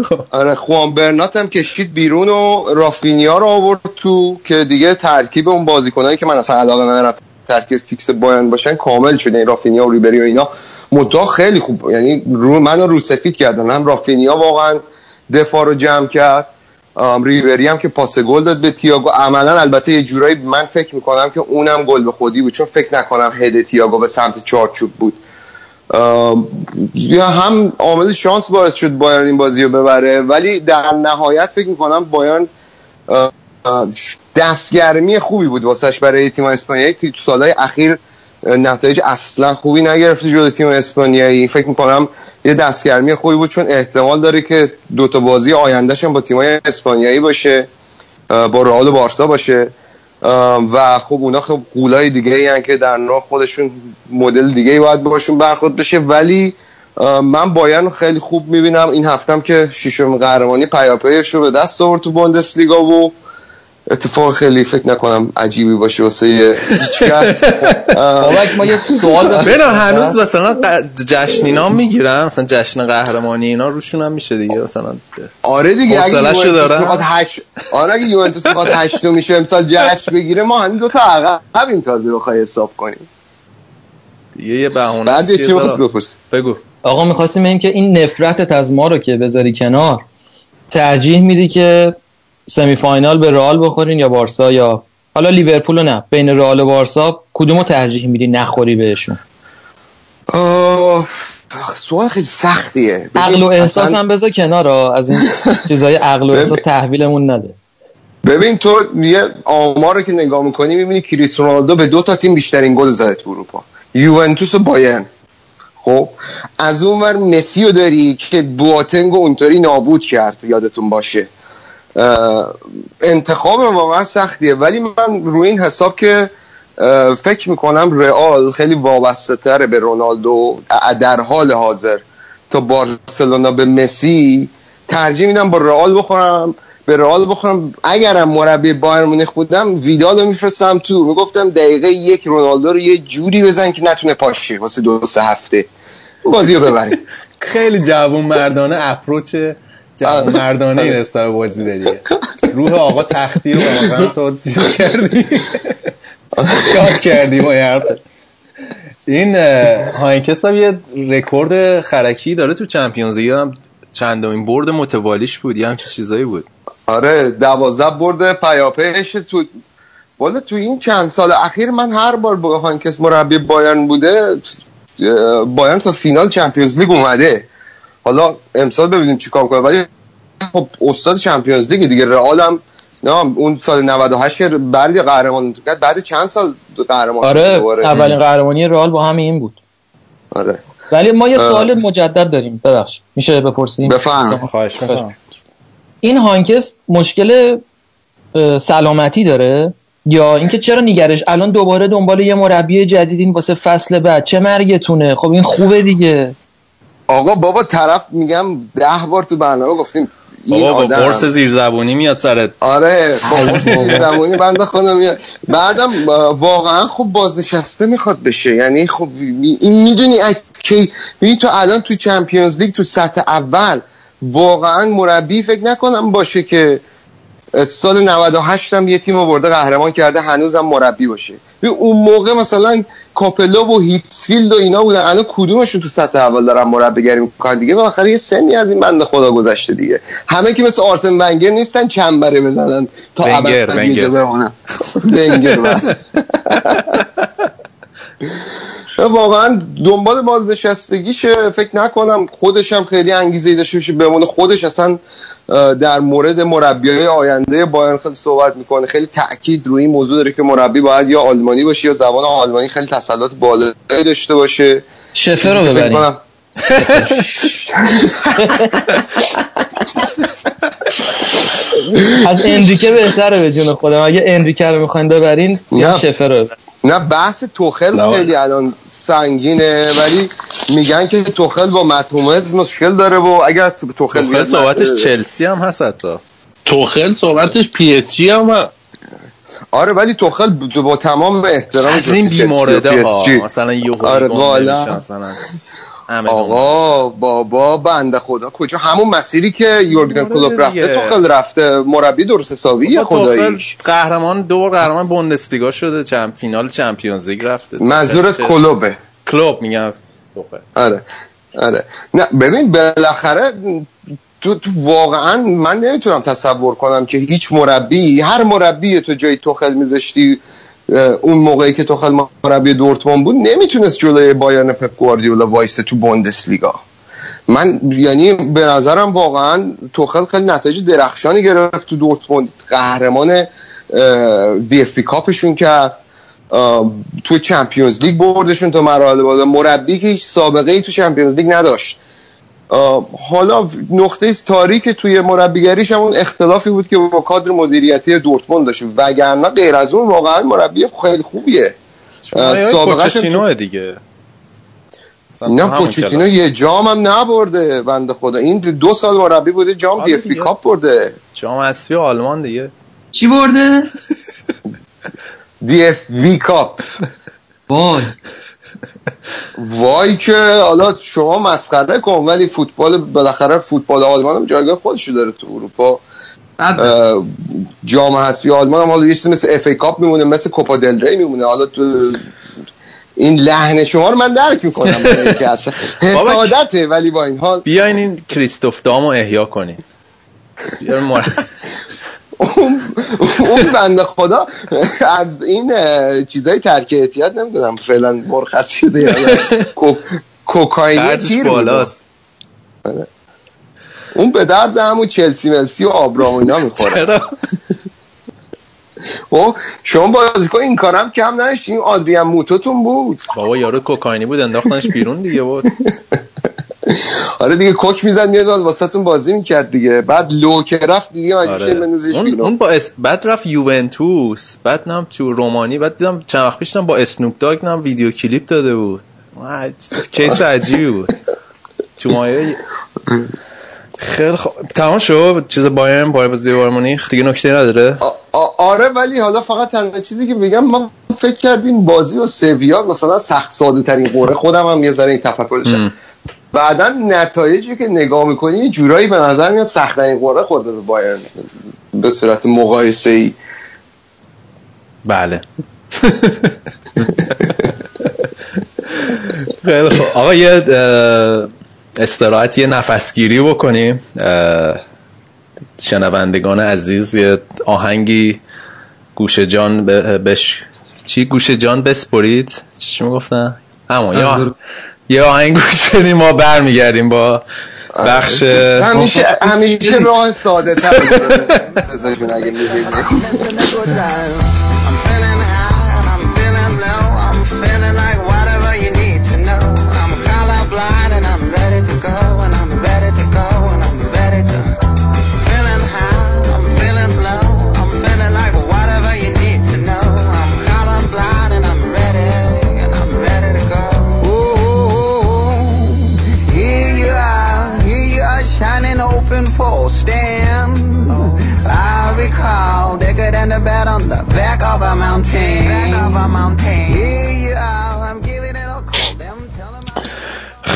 آره خوان برنات هم کشید بیرون و رافینیا رو آورد تو که دیگه ترکیب اون بازیکنایی که من اصلا علاقه ندارم ترکیب فیکس بایرن باشن کامل شده این رافینیا و ریبری و اینا. متا خیلی خوب. یعنی روی منو رو سفید کردن. هم رافینیا واقعا دفاع رو جمع کرد. ریبری هم که پاس گل داد به تییاگو عملا البته یه جورایی من فکر می‌کنم که اونم گل به خودی بود. چون فکر نکنم هد تییاگو به سمت چارچوب بود. یا هم عامل شانس باعث شد بایرن این بازی رو ببره ولی در نهایت فکر می‌کنم بایرن دستگرمی خوبی بود واسش برای تیم اسپانیایی. تو سالهای اخیر نتایج اصلا خوبی نگرفته جلوی تیم اسپانیایی. فکر می‌کنم یه دستگرمی خوبی بود چون احتمال داره که دوتا بازی آیندهش با تیمای اسپانیایی باشه با رئال و بارسا باشه. و خب اونا خب قولای دیگه ای که در نوع خودشون مدل دیگه ای باید باشون برخورد بشه. ولی من باین خیلی خوب می‌بینم. این هفتم که ششم قهرمانی پیاپیش رو به دست آورد تو بوندسلیگا و اتفاق خیلی فکر نکنم عجیبی باشه واسه هیچ کس ما یه سوال بنا هنوز مثلا جشن اینا می‌گیرم مثلا جشن قهرمانی اینا روشون هم میشه دیگه مثلا آره دیگه اگه یوونتوس می‌خواد هشت آره اگه یوونتوس می‌خواد هشتم میشه امسال جشن بگیره ما همین دو تا عقب این تازه بخوای حساب کنیم. یه یه بهونه بعد چی بپرس بگو. آقا می‌خواستیم این که این نفرتت از ما رو که بذاری کنار ترجیح میدی که سمی فاینال به رئال بخورین یا بارسا یا حالا لیورپول نه. بین رئال و بارسا کدومو ترجیح میدی نخوری بهشون؟ سوال خیلی سختیه. عقل و احساس هم بذار کنار از این چیزای عقل و احساس تحویلمون نده. ببین تو یه آمار که نگاه می‌کنی می‌بینی کریس رونالدو به دو تا تیم بیشترین گل زده تو اروپا. یوونتوس و بایرن. خب از اون ور مسی رو داری که بواتنگ و اونطوری نابود کرد یادتون باشه. انتخاب واقعا سختیه. ولی من روی این حساب که فکر می‌کنم رئال خیلی وابسته تره به رونالدو. در حال حاضر. تا بارسلونا به مسی ترجیح میدم با رئال بخورم. به رئال بخورم. اگرم مربی بایر مونیخ بودم ویدال رو میفرستم تو. می‌گفتم دقیقه یک رونالدو رو یه جوری بزن که نتونه پاشه واسه دو سه هفته. بازی رو ببریم. خیلی جوون مردانه approach جوون مردانه این استار بازی داری. روح آقا تختی رو واقعا تو چیز کردی. شاد کردی با حرف. این هاینکس هم یه رکورد خرکی داره تو چمپیونز لیگ. هم چندمین برد متوالیش بود. یه همچین چیزایی بود. آره دوازده برد پیاپیش تو والا تو این چند سال اخیر من هر بار یا هاینکس مربی بایرن بوده بایرن تا فینال چمپیونز لیگ اومده. حالا امسال ببینیم چیکار کنه. ولی خب استاد چمپیونز لیگ دیگه رئال هم نه اون سال 98 بعد قهرمان بعد چند سال قهرمان آره اولین قهرمانی رئال با همین این بود. آره. ولی ما یه سوال مجدد داریم ببخش میشه بپرسیم؟ بفهم خواهش می‌کنم. این هانکس مشکل سلامتی داره؟ یا اینکه چرا نگرش؟ الان دوباره دنبال یه مربی جدیدین واسه فصل بعد. چه مرگتونه؟ خب این خوبه دیگه. آقا بابا طرف میگم ده بار تو برنامه گفتیم این بابا با آدم قرص زیر زبونی میاد سرت آره با قرص زیر زبونی بنده خودم میاد. بعدم واقعا خب بازنشسته می‌خواد بشه. یعنی خب این می‌دونی که می تو الان تو چمپیونز لیگ تو سطح اول واقعا مربی فکر نکنم باشه که سال 98 هم یه تیم برده قهرمان کرده هنوزم مربی باشه اون موقع مثلا کاپلو و هیتسفیلد و اینا بودن الان کدومشون تو سطح اول دارن مربیگری می‌کنن دیگه بالاخره یه سنی از این بنده خدا گذشته دیگه همه که مثل آرسن ونگر نیستن چنبره بزنن تا ونگر، ابد ونگر. بمونن ونگر. واقعا دنبال بازنشستگیشه فکر نکنم خودش هم خیلی انگیزه داشته باشه بمونه خودش اصلا در مورد مربیای آینده بایرن خیلی صحبت می‌کنه. خیلی تاکید روی این موضوع داره که مربی باید یا آلمانی باشه یا زبان آلمانی خیلی تسلط بالایی داشته باشه. شفه رو ببریم. از اندریکه بهتره به جون خودم. اگه اندریکه رو می‌خواین ببرین یا. شفه رو ببرین نه بحث توخل خیلی الان سنگینه ولی میگن که توخل با مطمومت مشکل داره و اگر توخل توخل صحبتش چلسی هم هست حتی توخل صحبتش پی اس جی هم. آره ولی توخل با, با تمام احترام از این بیمارده ها. مثلا یه آره،. مثلا. آقا بابا بنده خدا. کجا؟ همون مسیری که یورگن آره کلوپ رفته دیگه. توخل رفته. مربی درست توخل خداییش. قهرمان دو بار قهرمان بوندسلیگا شده چم فینال چمپیونز لیگ رفته. منظورت چه- کلوبه. کلوب میگم. آره آره. نه ببین بالاخره تو, تو واقعا من نمی‌تونم تصور کنم که هیچ مربی هر مربی تو جای توخل میذاشتی اون موقعی که توخل مربی دورتموند بود نمی‌تونست جلوی بایرن پپ گواردیولا وایسته تو بوندسلیگا. من یعنی به نظرم واقعا توخل خیلی نتایج درخشانی گرفت تو دورتموند. قهرمان DFB کاپشون کرد. تو چمپیونز لیگ بردشون تا مراحل بالا. مربی که هیچ سابقه ای تو چمپیونز لیگ نداشت. حالا نقطه تاریک توی مربیگریش هم اون اختلافی بود که با کادر مدیریتی دورتموند داشت. وگرنه غیر از اون واقعا مربی خیلی خوبیه. هم تو- دیگه. نه همون پوچتینو. یه جام هم نبرده بنده خدا. این دو سال مربی بوده جام آره DFB. Cup برده. جام اسفی آلمان دیگه. چی برده؟ DFB Cup. وای. وای که حالا شما مسخره کن ولی فوتبال بالاخره فوتبال آلمان هم جایگاه خودش داره تو اروپا. اه، جام حذفی آلمان هم حالا یه چیزی مثل اف ای کاپ میمونه مثل کوپا دل ری میمونه. حالا تو این لحن شما رو من درک می‌کنم که اصلا حسادته ولی با این حال. بیاین این کریستوف دامو احیا مر- اون اون بنده خدا از این چیزای ترک احتیاط نمی‌دونم. فعلا مرخص شده یا نه. کو- کوکائینی خرجش تیر. بالاست. اون به درد همون چلسی ملسی و آبرام و اینا می‌خوره. اوه شما بازیکن این کارم کم نداشتین. آدریان موتوتون بود. بابا یارو کوکائینی بود انداختنش بیرون دیگه بود. آره دیگه coke می‌زد میاد واسهتون بازی می‌کرد دیگه. بعد لو که رفت دیگه آره. اون, اون با اس... بعد رفت یوونتوس. بعد نم تو رومانی. بعد دیدم چند وقت پیشتم با اسنوپ داگ نم ویدیو کلیپ داده بود. کیس عجیبی بود. تو مایه خیلی خوب تمام شد. چیز بایم بایر بازی مونیخ. دیگه نکته نداره. آره ولی حالا فقط تنها چیزی که میگم ما فکر کردیم بازی و سویا مثلا سخت ساده ترین قوره. خودم هم یه ذره این تفکر بعدا نتایجی که نگاه می‌کنی جورایی به نظر میاد سختترین قوره خورده به بایرن. به صورت مقایسه ای بله. خیلی خوب. آقا یه استراحت یه نفسگیری بکنیم. شنوندگان عزیز یه آهنگی گوش جان بش چی؟ گوش جان بسپرید. چی می‌گفتن؟ همون یا یه آهنگ گوش بدیم ما برمیگردیم با بخش همیشه همیشه راه ساده تر اگه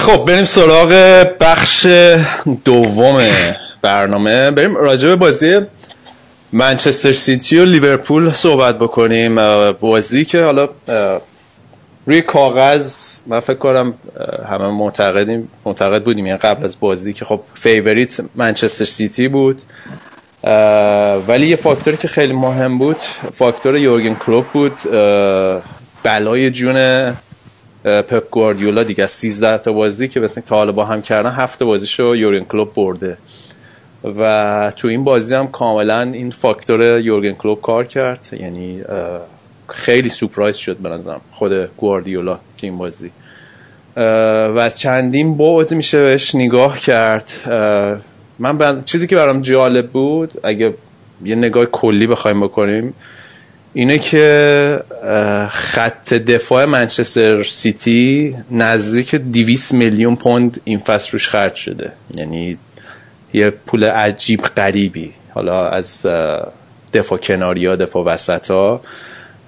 خب بریم سراغ بخش دوم برنامه. بریم راجع بازی منچستر سیتی و لیورپول صحبت بکنیم. بازی که حالا روی کاغذ من فکر کنم همه معتقدیم معتقد بودیم. یعنی قبل از بازی که خب favorite منچستر سیتی بود. ولی یه فاکتوری که خیلی مهم بود فاکتور یورگن کلوپ بود. بلای جون پپ گواردیولا دیگه از 13 تا بازی که مثلا تا هم کردن هفت بازیشو یورگن کلوپ برده. و تو این بازی هم کاملا این فاکتور یورگن کلوپ کار کرد. یعنی خیلی سورپرایز شد به خود گواردیولا تو این بازی. و از چندین بعد میشه بهش نگاه کرد. من چیزی که برام جالب بود اگه یه نگاه کلی بخوایم بکنیم اینه که خط دفاع منچستر سیتی نزدیک 200 میلیون پوند این فصل روش خرج شده. یعنی یه پول عجیب غریبی. حالا از دفاع کناری ها دفاع وسط ها.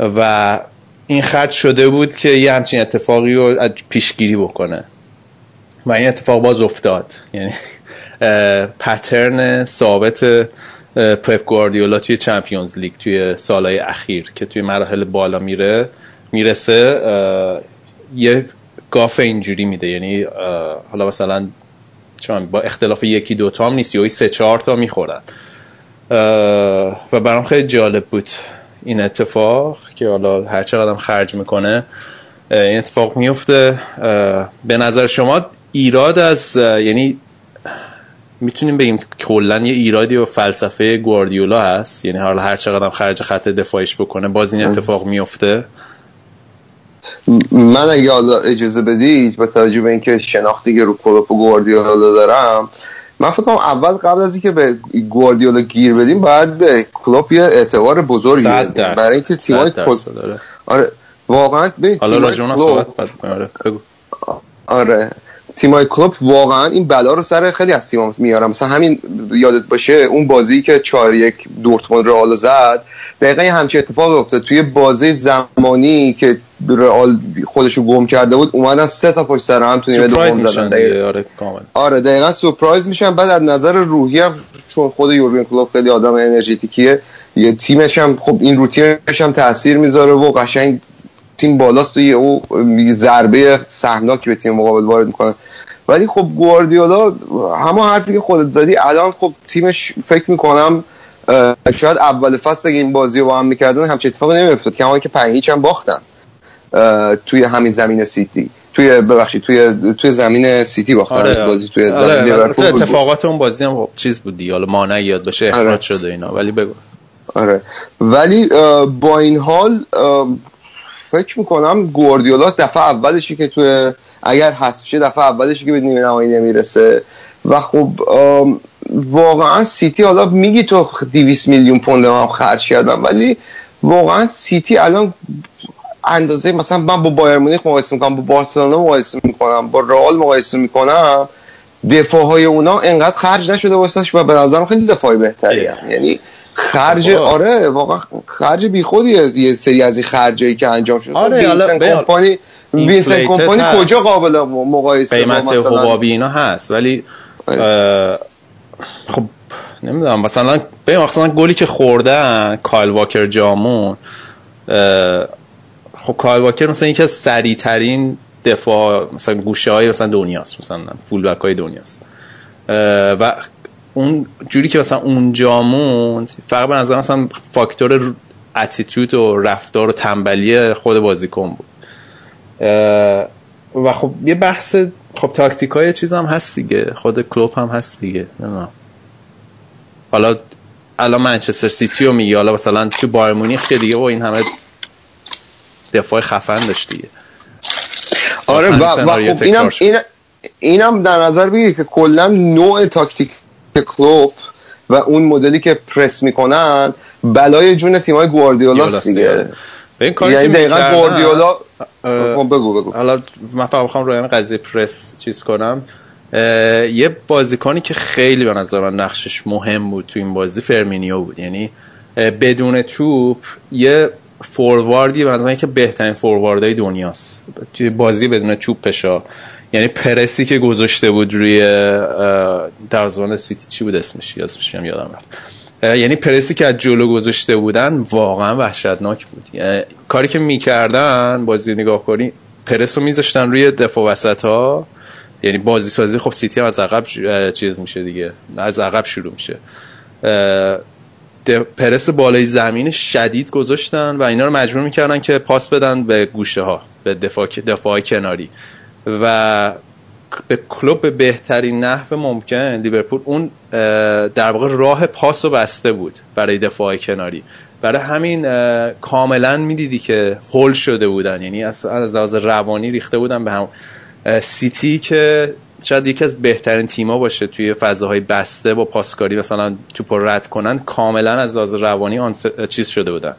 و این خرج شده بود که یه همچین اتفاقی رو پیشگیری بکنه. و این اتفاق باز افتاد. یعنی پترن ثابت پپ گواردیولا توی چمپیونز لیگ توی سالهای اخیر که توی مراحل بالا میره می‌رسه یه گاف اینجوری میده. یعنی حالا مثلا با اختلاف یکی دوتا هم نیست یا سه چهار تا می‌خورن. و برام خیلی جالب بود این اتفاق که حالا هر چقدر خرج می‌کنه این اتفاق میفته به نظر شما ایراد از یعنی می‌تونیم بگیم کلا یه ایرادی و فلسفه گواردیولا هست؟ یعنی حالا هر چقدر خرج خط دفاعیش بکنه باز این اتفاق میفته؟ من اگه حالا اجازه بدید با توجه به اینکه شناختی که رو کلوپ و گواردیولا دارم من فکر کنم اول قبل از اینکه به گواردیولا گیر بدیم باید به کلوپ یه اعتبار بزرگی بدیم. برای اینکه تیمای آره. واقعا به حالا کلوپ... آره آره. تیمای کلوب واقعا این بلا رو سر خیلی از تیم‌ها میارم مثلا همین یادت باشه اون بازی که 4 یک دورتموند رئال زد دقیقا همچین اتفاق افتاد. توی بازی زمانی که رئال خودشو گم کرده بود اومدن سه تا پشت سر هم تو نیمه دوم زدن. آره آره دقیقا سورپرایز میشن. بعد از نظر روحی هم چون خود یورگن کلوپ خیلی آدم انرژتیکیه یه تیمش هم خب این رو تیمش هم تاثیر می‌ذاره و قشنگ تیم بالاست و یه او ضربه سهمناکی به تیم مقابل وارد می‌کنه. ولی خب گواردیولا همه حرفی که خودت زدی الان خب تیمش فکر می‌کنم شاید اول فصل اگه این بازی رو با هم می‌کردن همچه اتفاقی نمیافتاد. که که پنج هم باختن توی همین زمین سیتی. توی ببخشید توی توی زمین سیتی باختن آره بازی توی آره اتفاقات اون بازی هم خب چیز بود دیگه. حالا مانع یاد باشه اخراج آره. شده اینا. ولی بگو. آره. ولی با این حال فکر می‌کنم گوردیولا دفعه اولشی که توی اگر حذف شه دفعه اولشی که به نیمه نهایی نمی‌رسه. و خب واقعا سیتی حالا میگی تو 200 میلیون پوند هم خرج کردم ولی واقعا سیتی الان اندازه مثلا من با بایر مونیخ مقایسه می‌کنم با بارسلونا مقایسه می‌کنم با رئال مقایسه می‌کنم. دفاع های اونا انقدر خرج نشده واسش و به نظرم خیلی دفاعی بهتری هم. یعنی خرج آره واقعا خرج بیخودیه. یه سری از این خرجایی که انجام شده آره وینسنت کمپانی وینسنت کمپانی کجا قابل مقایسه قیمت حبابی اینا هست. ولی آره. خب نمی‌دونم. مثلا به مثلا گلی که خوردن کایل واکر جامون خب کایل واکر مثلا یکی از سریع ترین دفاع مثلا گوشه های مثلا دنیاست. مثلا فول بک های دنیاست و اون جوری که مثلا اونجا موند فقط به نظر مثلا فاکتور اتیتود و رفتار و تنبلی خود بازیکن بود. و خب یه بحث خب تاکتیک های چیز هم هست دیگه. خود کلوب هم هست دیگه. نمی‌دونم. حالا الان منچستر سیتی رو میگه. حالا مثلا تو بایر مونیخ که دیگه و این همه دفاع خفن داشت دیگه. آره و, و خب اینم, اینم در نظر بگیر که کلا نوع تاکتیک کلوپ و اون مدلی که پرس می‌کنن بلای جون تیمای گواردیولا دیگه. به این کاری یعنی دقیقا گواردیولا خب بگو بگو. حالا من فقط بخوام روی قضیه پرس چیز کنم. یه بازیکنی که خیلی به نظر من نقشش مهم بود تو این بازی فرمینیو بود. یعنی بدون توپ یه فورواردی به نظر که بهترین فورواردهای دنیاست. بازی بدون توپ پشا. یعنی پرسی که گذاشته بود روی در سیتی چی بود اسمش؟ اسمش هم یادم رفت. یعنی پرسی که از جلو گذاشته بودن واقعا وحشتناک بود. یعنی کاری که می‌کردن بازی نگاه کنی پرس رو میذاشتن روی دفاع وسط ها یعنی بازی سازی خب سیتی هم از عقب چیز میشه دیگه از عقب شروع میشه. پرس بالای زمین شدید گذاشتن و اینا رو مجبور می‌کردن که پاس بدن به گوشه ها به دفاع, دفاع کناری. و به کلوب به بهترین نحو ممکن لیورپول اون در واقع راه پاس رو بسته بود برای دفاع کناری. برای همین کاملا می‌دیدی که هول شده بودن. یعنی از از لحاظ روانی ریخته بودن به هم سیتی که شاید یکی از بهترین تیما باشه توی فضاهای بسته با پاسکاری مثلا توپ رد کنن کاملا از لحاظ روانی آن چیز شده بودن.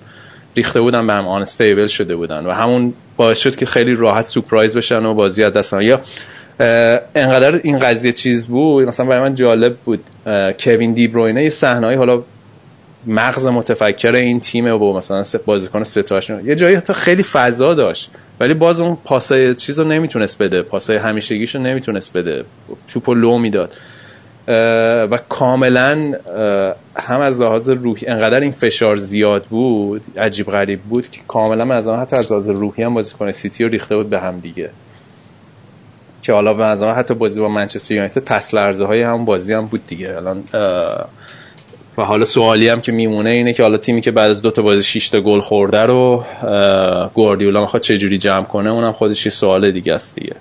ریخته بودن به هم آن استیبل شده بودن و همون باعث شد که خیلی راحت سورپرایز بشن و بازی از دست یا انقدر این قضیه چیز بود مثلا برای من جالب بود. کوین دی بروینه یه صحنه‌ای حالا مغز متفکر این تیمه و مثلا بازیکن ستاش یه جایی حتی خیلی فضا داشت. ولی باز اون پاسای چیز نمی‌تونست بده پاسای همیشگیش رو نمی‌تونست بده. توپ لو می‌داد. و کاملا هم از لحاظ روحی انقدر این فشار زیاد بود عجیب غریب بود که کاملا از حتی از لحاظ روحی هم بازیکن سیتی رو ریخته بود به هم دیگه. که حالا به نظر حتی بازی با منچستر یونایتد پس لرزه های هم بازی هم بود دیگه. الان و حالا سوالی هم که میمونه اینه که حالا تیمی که بعد از دو تا بازی 6 تا گل خورده رو گواردیولا می‌خواد چه جوری جمع کنه؟ اونم خودش یه سوال دیگه است دیگه.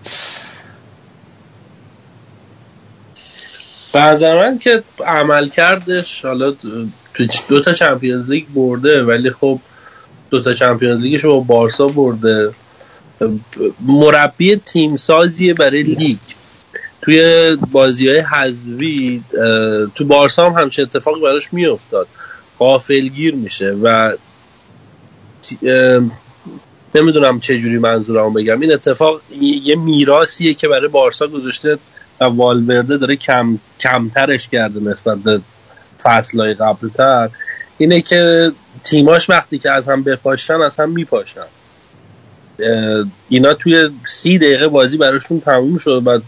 به نظر من که عمل کردش حالا تو دو تا چمپیونز لیگ برده ولی خب دو تا چمپیونز لیگش با بارسا برده. مربی تیم سازیه برای لیگ. توی بازی های حذوی تو بارسا هم همچین اتفاقی براش میافتاد. قافلگیر میشه و نمی‌دونم چه جوری منظورم بگم. این اتفاق یه میراسیه که برای بارسا گذاشته و والورده داره کم کمترش کرده نسبت به فصلهای قبلتر اینه که تیماش وقتی که از هم بپاشن از هم میپاشن اینا توی سی دقیقه بازی براشون تموم شد و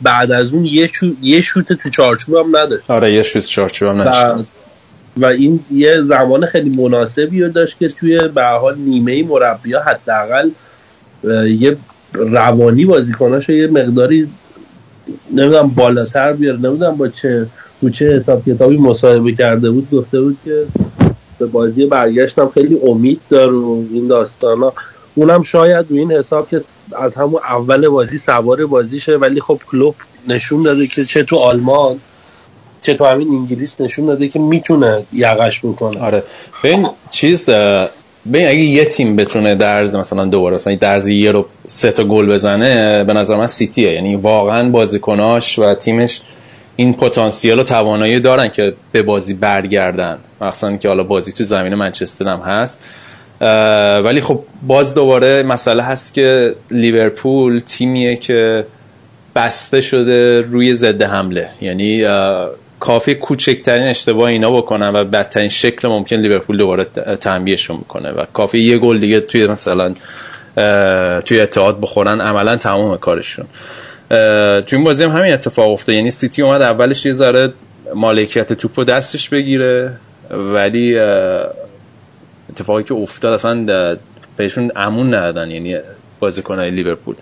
بعد از اون یه, شو... یه شوت تو چارچوب هم نداشت. آره یه شوت چارچوب هم نداشت. و... این یه زمان خیلی مناسبی رو داشت که توی به حال نیمه مربی ها حداقل یه روانی بازیکناش یه مقداری نمی‌دونم بالاتر بیاره نمی‌دونم با چه تو چه حساب کتابی مصاحبه کرده بود گفته بود که به بازی برگشتم خیلی امید داره این داستانا. اونم شاید رو این حساب که از همون اول بازی سوار بازیشه ولی خب کلوب نشون داده که چه تو آلمان چه تو همین انگلیس نشون داده که می‌تونه یقش بکنه. آره. ببین چیز ببین اگه یه تیم بتونه درز مثلا دوباره مثلا درز یه رو سه تا گل بزنه به نظر من سیتیه. یعنی واقعا بازیکناش و تیمش این پتانسیل و توانایی دارن که به بازی برگردن. مخصوصا که حالا بازی تو زمین منچستر هم هست. ولی خب باز دوباره مسئله هست که لیورپول تیمیه که بسته شده روی ضد حمله. یعنی کافی کوچکترین اشتباه اینا بکنن و بدترین شکل ممکن لیورپول دوباره تنبیهشون می‌کنه و کافی یه گل دیگه توی مثلا توی اتحاد بخورن عملا تمام کارشون. توی این بازی هم همین اتفاق افتاد یعنی سیتی اومد اولش یه ذره مالکیت توپ رو دستش بگیره ولی اتفاقی که افتاد اصلا بهشون امون ندادن یعنی بازیکنای لیورپول.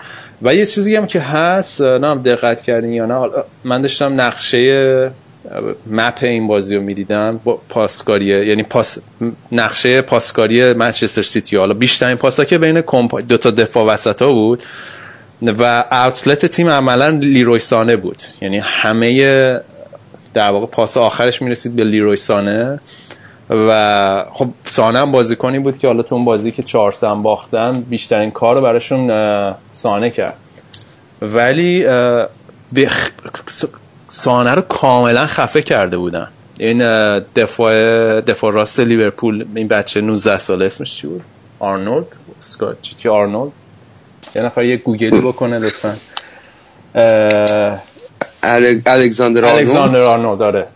و یه چیزی هم که هست نه دقت کردین یا نه من داشتم نقشه مپ این بازی رو می‌دیدم. با پاسکاریه یعنی پاس نقشه پاسکاری منچستر سیتی. حالا بیشترین پاسا که بین دو تا دفاع وسط بود و اوتلت تیم عملا لیروی سانه بود. یعنی همه در واقع پاس آخرش می‌رسید به لیروی سانه و خب سانه هم بازیکنی بود که حالا تو اون بازی که چهار سم باختن بیشترین کار رو براشون سانه کرد. ولی سانه رو کاملا خفه کرده بودن. این دفاع دفاع راست لیورپول این بچه 19 ساله اسمش چی بود؟ آرنولد؟ اسکات چی آرنولد؟ یه نفر یه گوگلی بکنه لطفا. الکساندر آرنولد؟ داره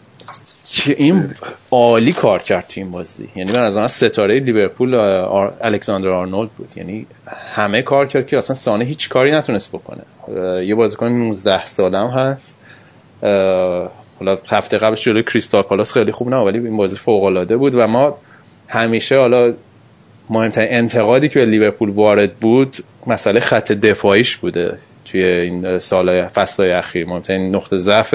که این عالی کار کرد تیم بازی. یعنی من از ستاره لیورپول الکساندر آرنولد بود. یعنی همه کار کرد که اصلا سانه هیچ کاری نتونست بکنه. یه بازیکن 19 ساله هم هست. حالا هفته قبلش جلوی کریستال پالاس خیلی خوب نه ولی این بازی فوق العاده بود و ما همیشه حالا مهمترین انتقادی که به لیورپول وارد بود مسئله خط دفاعیش بوده توی این سال فصل اخیر. مهمترین نقطه ضعف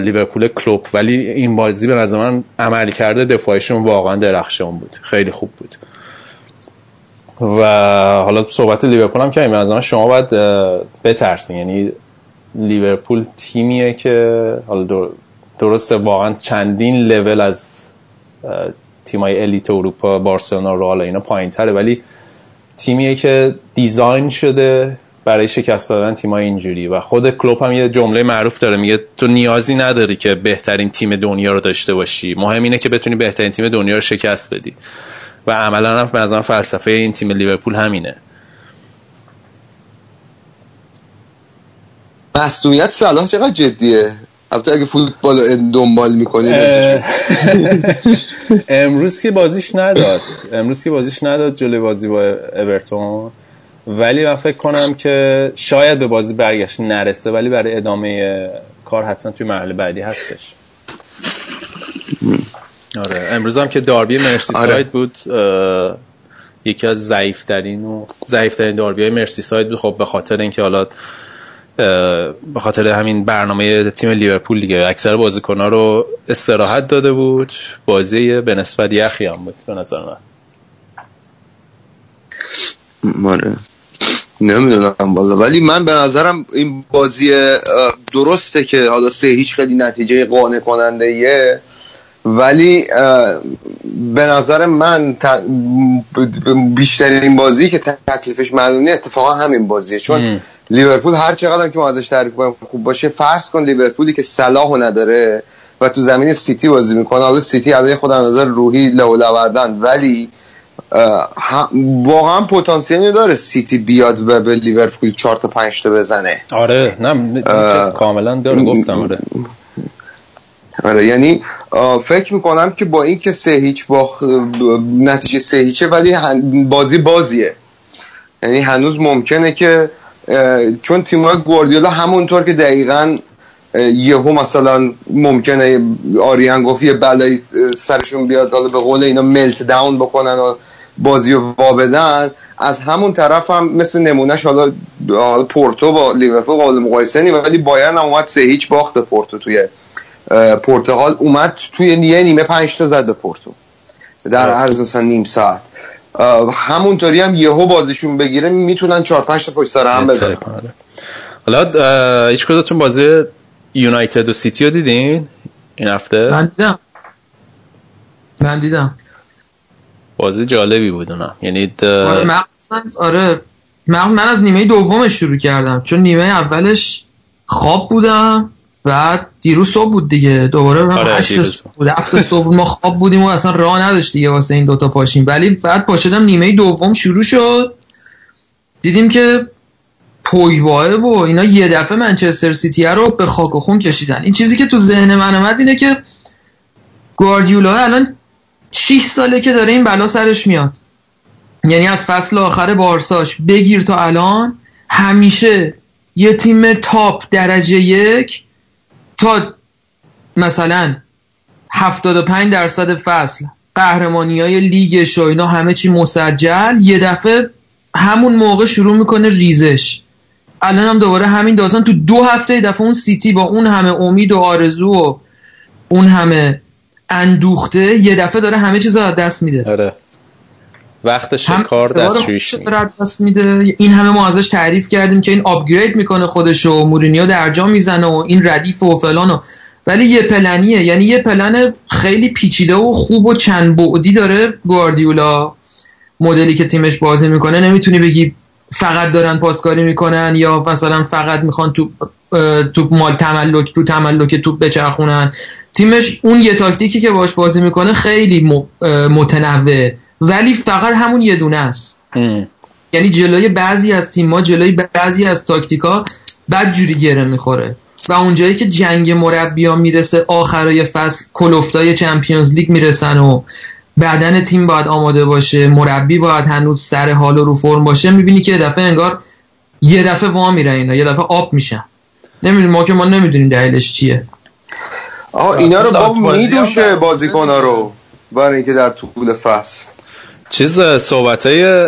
لیورپول کلوب ولی این بازی به نظر من عمل کرده دفاعیشون واقعا درخشان بود. خیلی خوب بود. و حالا صحبت لیورپول هم که به نظر شما باید بترسین. یعنی لیورپول تیمیه که حالا درسته واقعا چندین لول از تیمای الیت اروپا بارسلونا رو حالا اینا پایین تره ولی تیمیه که دیزاین شده برای شکست دادن تیمای اینجوری. و خود کلوب هم یه جمله معروف داره میگه تو نیازی نداری که بهترین تیم دنیا رو داشته باشی. مهم اینه که بتونی بهترین تیم دنیا رو شکست بدی. و عملا هم فلسفه این تیم لیورپول همینه. مسئولیت صلاح چقدر جدیه؟ البته اگه فوتبال دنبال می‌کنی امروز که بازیش نداد. امروز که بازیش نداد جلوی بازی با اورتون. ولی من فکر کنم که شاید به بازی برگشت نرسه ولی برای ادامه کار حتما توی مرحله بعدی هستش. آره. امروز هم که داربی مرسی آره. ساید بود یکی از ضعیفترین و ضعیفترین داربی های مرسی ساید بود. خب به خاطر اینکه حالا به خاطر همین برنامه تیم لیورپول دیگه اکثر بازیکن‌ها رو استراحت داده بود. بازی به نسبت یخی هم بود به نظر من. ماره نمی‌دونم بالا ولی من به نظرم این بازی درسته که حالا سه هیچ خیلی نتیجه قانع کننده ایه ولی به نظر من بیشترین بازی که تکلیفش معلومه اتفاقا همین بازیه. چون لیورپول هر چقدر که ما ازش تعریف کنیم خوب باشه فرض کن لیورپولی که صلاحو نداره و تو زمین سیتی بازی می‌کنه حالا سیتی علیه خود نظر روحی لو لوردن ولی واقعا پتانسیلی داره سیتی بیاد و به لیورپول 4 تا 5 تا بزنه. آره نه کاملا داره گفتم آره. آره یعنی فکر می‌کنم که با این که سه هیچ با نتیجه سه هیچه ولی بازی بازیه. یعنی هنوز ممکنه که چون تیمای گواردیولا همونطور که دقیقا یهو مثلا ممکنه آریان گفت یه بلایی سرشون بیاد حالا به قول اینا ملت داون بکنن و بازی رو وابدن از همون طرف هم مثل نمونهش حالا پورتو با لیورپول قابل مقایسه نی ولی بایرن هم اومد سه هیچ باخت پورتو توی پرتغال. اومد توی یه نیمه پنج تا زد پورتو. در عرض مثلا نیم ساعت. همونطوری هم یهو بازیشون بگیره می‌تونن چهار پنج تا پشت سر هم بزنن. حالا هیچ کدومتون بازی یونایتد و سیتی رو دیدین؟ این هفته؟ من دیدم. من دیدم. بازی جالبی بود اونم. یعنی آره آره. من از نیمه دومش شروع کردم. چون نیمه اولش خواب بودم. بعد دیروز صبح بود دیگه. دوباره آره هشت بود. هفت صبح ما خواب بودیم و اصلا راه نداشت دیگه واسه این دوتا پاشیم. ولی بعد پاشدم نیمه دوم شروع شد. دیدیم که پویباه و اینا یه دفعه منچستر سیتی رو به خاک و خون کشیدن. این چیزی که تو ذهن من اومد اینه که گواردیولا الان 6 ساله که داره این بلا سرش میاد. یعنی از فصل آخر بارساش بگیر تا الان همیشه یه تیم تاپ درجه یک تا مثلا 75 درصد فصل قهرمانی های لیگ اینا همه چی مسجل یه دفعه همون موقع شروع می‌کنه ریزش. الان هم دوباره همین داستان تو دو هفته دفعه اون سیتی با اون همه امید و آرزو و اون همه اندوخته یه دفعه داره همه چیز از دست میده. آره. وقت شکار دستشویش دست میده. این همه ما ازش تعریف کردیم که این آپگرید می‌کنه خودش و مورینیو درجا می‌زنه و این ردیف و فلان ولی یه پلنیه. یعنی یه پلن خیلی پیچیده و خوب و چند بعدی داره گواردیولا. مدلی که تیمش بازی می‌کنه نمی‌تونی بگی فقط دارن پاسکاری می‌کنن یا مثلا فقط می‌خوان تو تو مال تملک تو تملک توپ بچرخونن. تیمش اون یه تاکتیکی که باش بازی می‌کنه خیلی متنوع. ولی فقط همون یه دونه است. یعنی جلوی بعضی از تیم‌ها جلوی بعضی از تاکتیکا بد جوری گره می‌خوره. و اونجایی که جنگ مربیا می‌رسه آخرای فصل کلوفتای چمپیونز لیگ می‌رسن و بدن تیم باید آماده باشه مربی باید هنوز سر حال و رو فرم باشه می‌بینی که یه دفعه انگار یه دفعه وا میره اینا یه دفعه آب میشن. نمی‌دونیم ما که ما نمی‌دونیم دلیلش چیه. آها اینا رو با میدوشه بازیکن‌ها رو برای اینکه در طول فصل. چیز صحبت های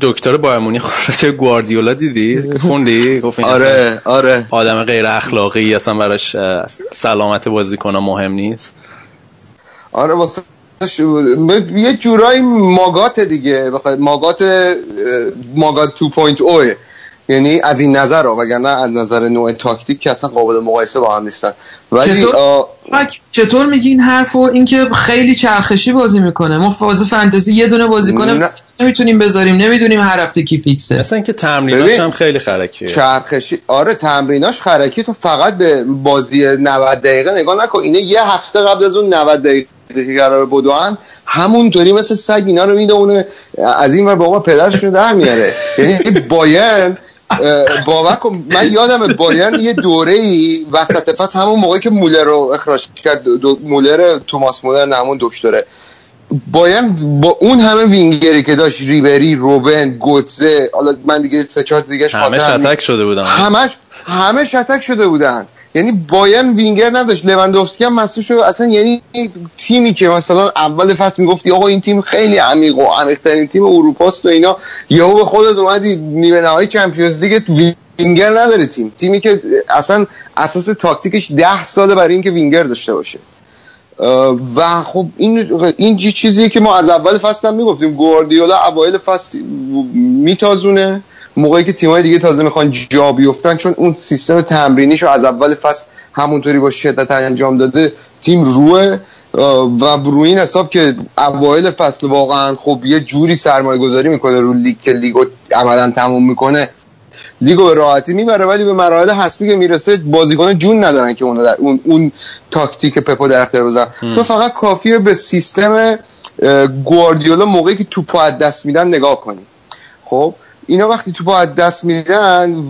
دکتر بایمونی خورده گواردیولا دیدی؟ خوندی؟ آره آره آدم غیر اخلاقی اصلا براش سلامت بازیکن مهم نیست آره واسه یه جورایی ماگات دیگه ماگات ماگات 2.0 یعنی از این نظر رو وگرنه از نظر نوع تاکتیک که اصلا قابل مقایسه با هم نیستن. ولی چطور, چطور میگی این حرف و اینکه خیلی چرخشی بازی می‌کنه. ما فاز فانتزی یه دونه بازی کنه نمی‌تونیم بذاریم نمی‌دونیم هر هفته کی فیکسه. مثلا اینکه تمریناش هم خیلی خرکیه. چرخشی آره تمریناش خرکی. تو فقط به بازی 90 دقیقه نگاه نکن. اینه یه هفته قبل از اون 90 دقیقه که قرار بدوان همونطوری مثل سگ اینا رو می‌دونه. از این ور با ما پدرشون در میاره. یعنی باین باور کن من یادم بایرن یه دوره ای وسط فصل همون موقعی که مولر رو اخراج کرد مولر توماس مولر همون دکتره. بایرن با اون همه وینگری که داشت ریبری روبن گوتزه حالا من دیگه سه چهار دیگه همه شتک شده بودن. همش همه شتک شده بودن. یعنی بایرن وینگر نداشت. لواندوفسکی هم مسئول شد اصلا یعنی تیمی که مثلا اول فصل می‌گفتی آقا این تیم خیلی عمیق و عمیق‌ترین تیم اروپا است و اینا یهو به خودت اومدی نیمه نهایی Champions League وینگر نداره تیم. تیمی که اصلا اساس تاکتیکش ده ساله برای اینکه وینگر داشته باشه. و خب این این چیزیه که ما از اول فصل هم می‌گفتیم. گواردیولا اوایل فصل میتازونه. موقعی که تیمای دیگه تازه می‌خوان جا بیفتن چون اون سیستم تمرینیشو از اول فصل همونطوری با شدت انجام داده تیم روه و روی این حساب که اوایل فصل واقعا خب یه جوری سرمایه گذاری می‌کنه رو لیگ که لیگو عملا تموم می‌کنه. لیگو به راحتی می‌بره ولی به مراحل حسبی که می‌رسه بازیکن جون ندارن که اون در اون, اون تاکتیک پپو در اختیار بزن تو فقط کافیه به سیستم گواردیولا موقعی که توپو از دست میدن نگاه کنی. خب؟ اینا وقتی توپ از دست میدن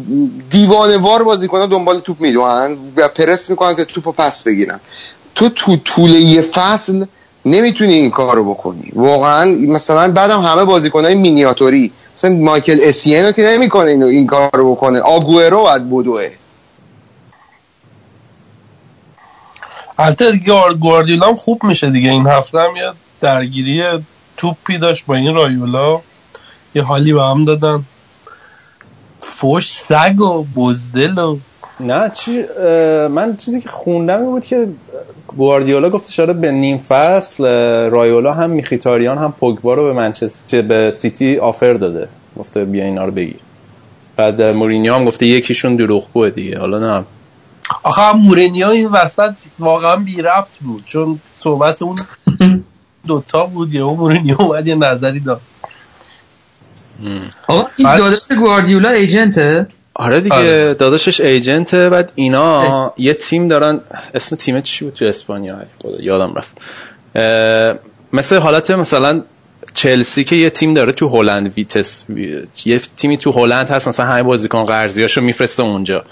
دیوانه وار بازیکنان دنبال توپ می‌دونن و پرس می‌کنن که توپو پس بگیرن. تو تو طول یه فصل نمی‌تونی این کار رو بکنی. واقعا مثلا بعدم همه بازیکنهای مینیاتوری مثلا مایکل اسینو که نمی‌کنه اینو این کار رو بکنه. آگوئرو باید بدوه البته گواردیولا خوب میشه دیگه. این هفته هم یه درگیری توپی داشت با این رایولا. یه حالی به هم دادن. فوش سگ و بزدل و نه چی من چیزی که خوندم بود که گواردیولا گفته شده به نیم فصل رایولا هم میخیتاریان هم پوگبا رو به منچستر به سیتی آفر داده. گفته بیا اینا رو بگیر. بعد مورینیو هم گفته یکیشون دروغگوه دیگه. حالا نه. آخه مورینیو این وسط واقعا بی رفت بود چون صحبت اون دوتا بود یه مورینیو اومد یه نظری داد. آقا این داداش گواردیولا ایجنته؟ آره دیگه آره. داداشش ایجنته بعد اینا یه تیم دارن اسم تیم چی بود تو اسپانیا؟ یادم رفت. مثل حالت مثلا چلسی که یه تیم داره تو هلند ویتس یه تیمی تو هلند هست مثلا همه بازیکن قرضیاشو میفرسته اونجا.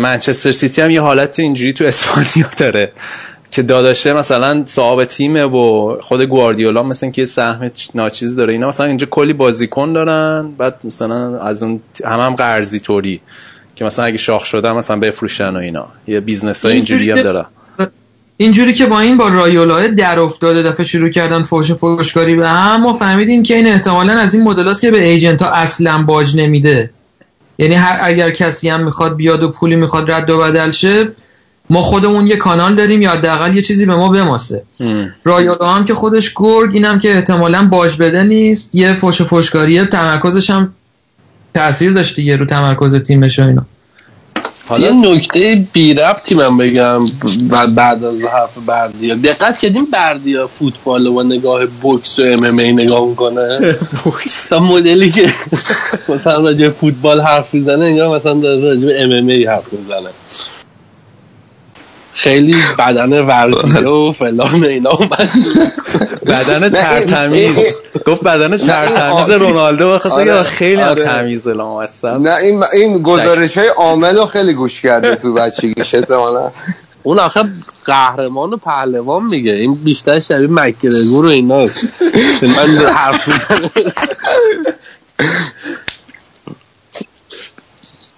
منچستر سیتی هم یه حالت اینجوری تو اسپانیا داره. که داداشه مثلا صاحب تیمه و خود گواردیولا مثلا که سهم ناچیز داره. اینا مثلا اینجا کلی بازیکن دارن بعد مثلا از اون هم هم قرضی طوری که مثلا اگه شاخ شدن مثلا بفروشن و اینا. یه business های اینجوری هم داره اینجوری که با این با رایولای در افتاده دفعه شروع کردن فوش فوشکاری به هم ما فهمیدیم که این احتمالا از این مدلاست که به agent ها اصلا باج نمیده. یعنی هر اگر کسی هم می‌خواد بیاد و پولی می‌خواد رد و بدل شه ما خودمون یه کانال داریم یا حداقل یه چیزی به ما بماسه. رایولا هم که خودش گرگ اینم که احتمالا باج بده نیست. یه فوش فوشکاری تمرکزش هم تاثیر داشت دیگه رو تمرکز تیمش و اینا. حالا یه نکته بی ربطی من بگم بعد از حرف بردیا. دقت کردیم بردیا فوتبال و نگاه بوکس و ام ام ای نگاه می‌کنه؟ بوکس. مدلی که مثلا راجع فوتبال حرف می‌زنه انگار مثلا راجع ام ام ای حرف می‌زنه. خیلی بدن ورزیده و فلان اینا اومد. بدن ترتمیز. گفت بدن ترتمیز رونالدو بخواست آره. خیلی آره. تمیز نه این این گزارش های عامل رو خیلی گوش کرده تو بچگیش احتمالاً. اون آخه قهرمان و پهلوان میگه. این بیشتر شبیه مکگرگور و ایناست من حرف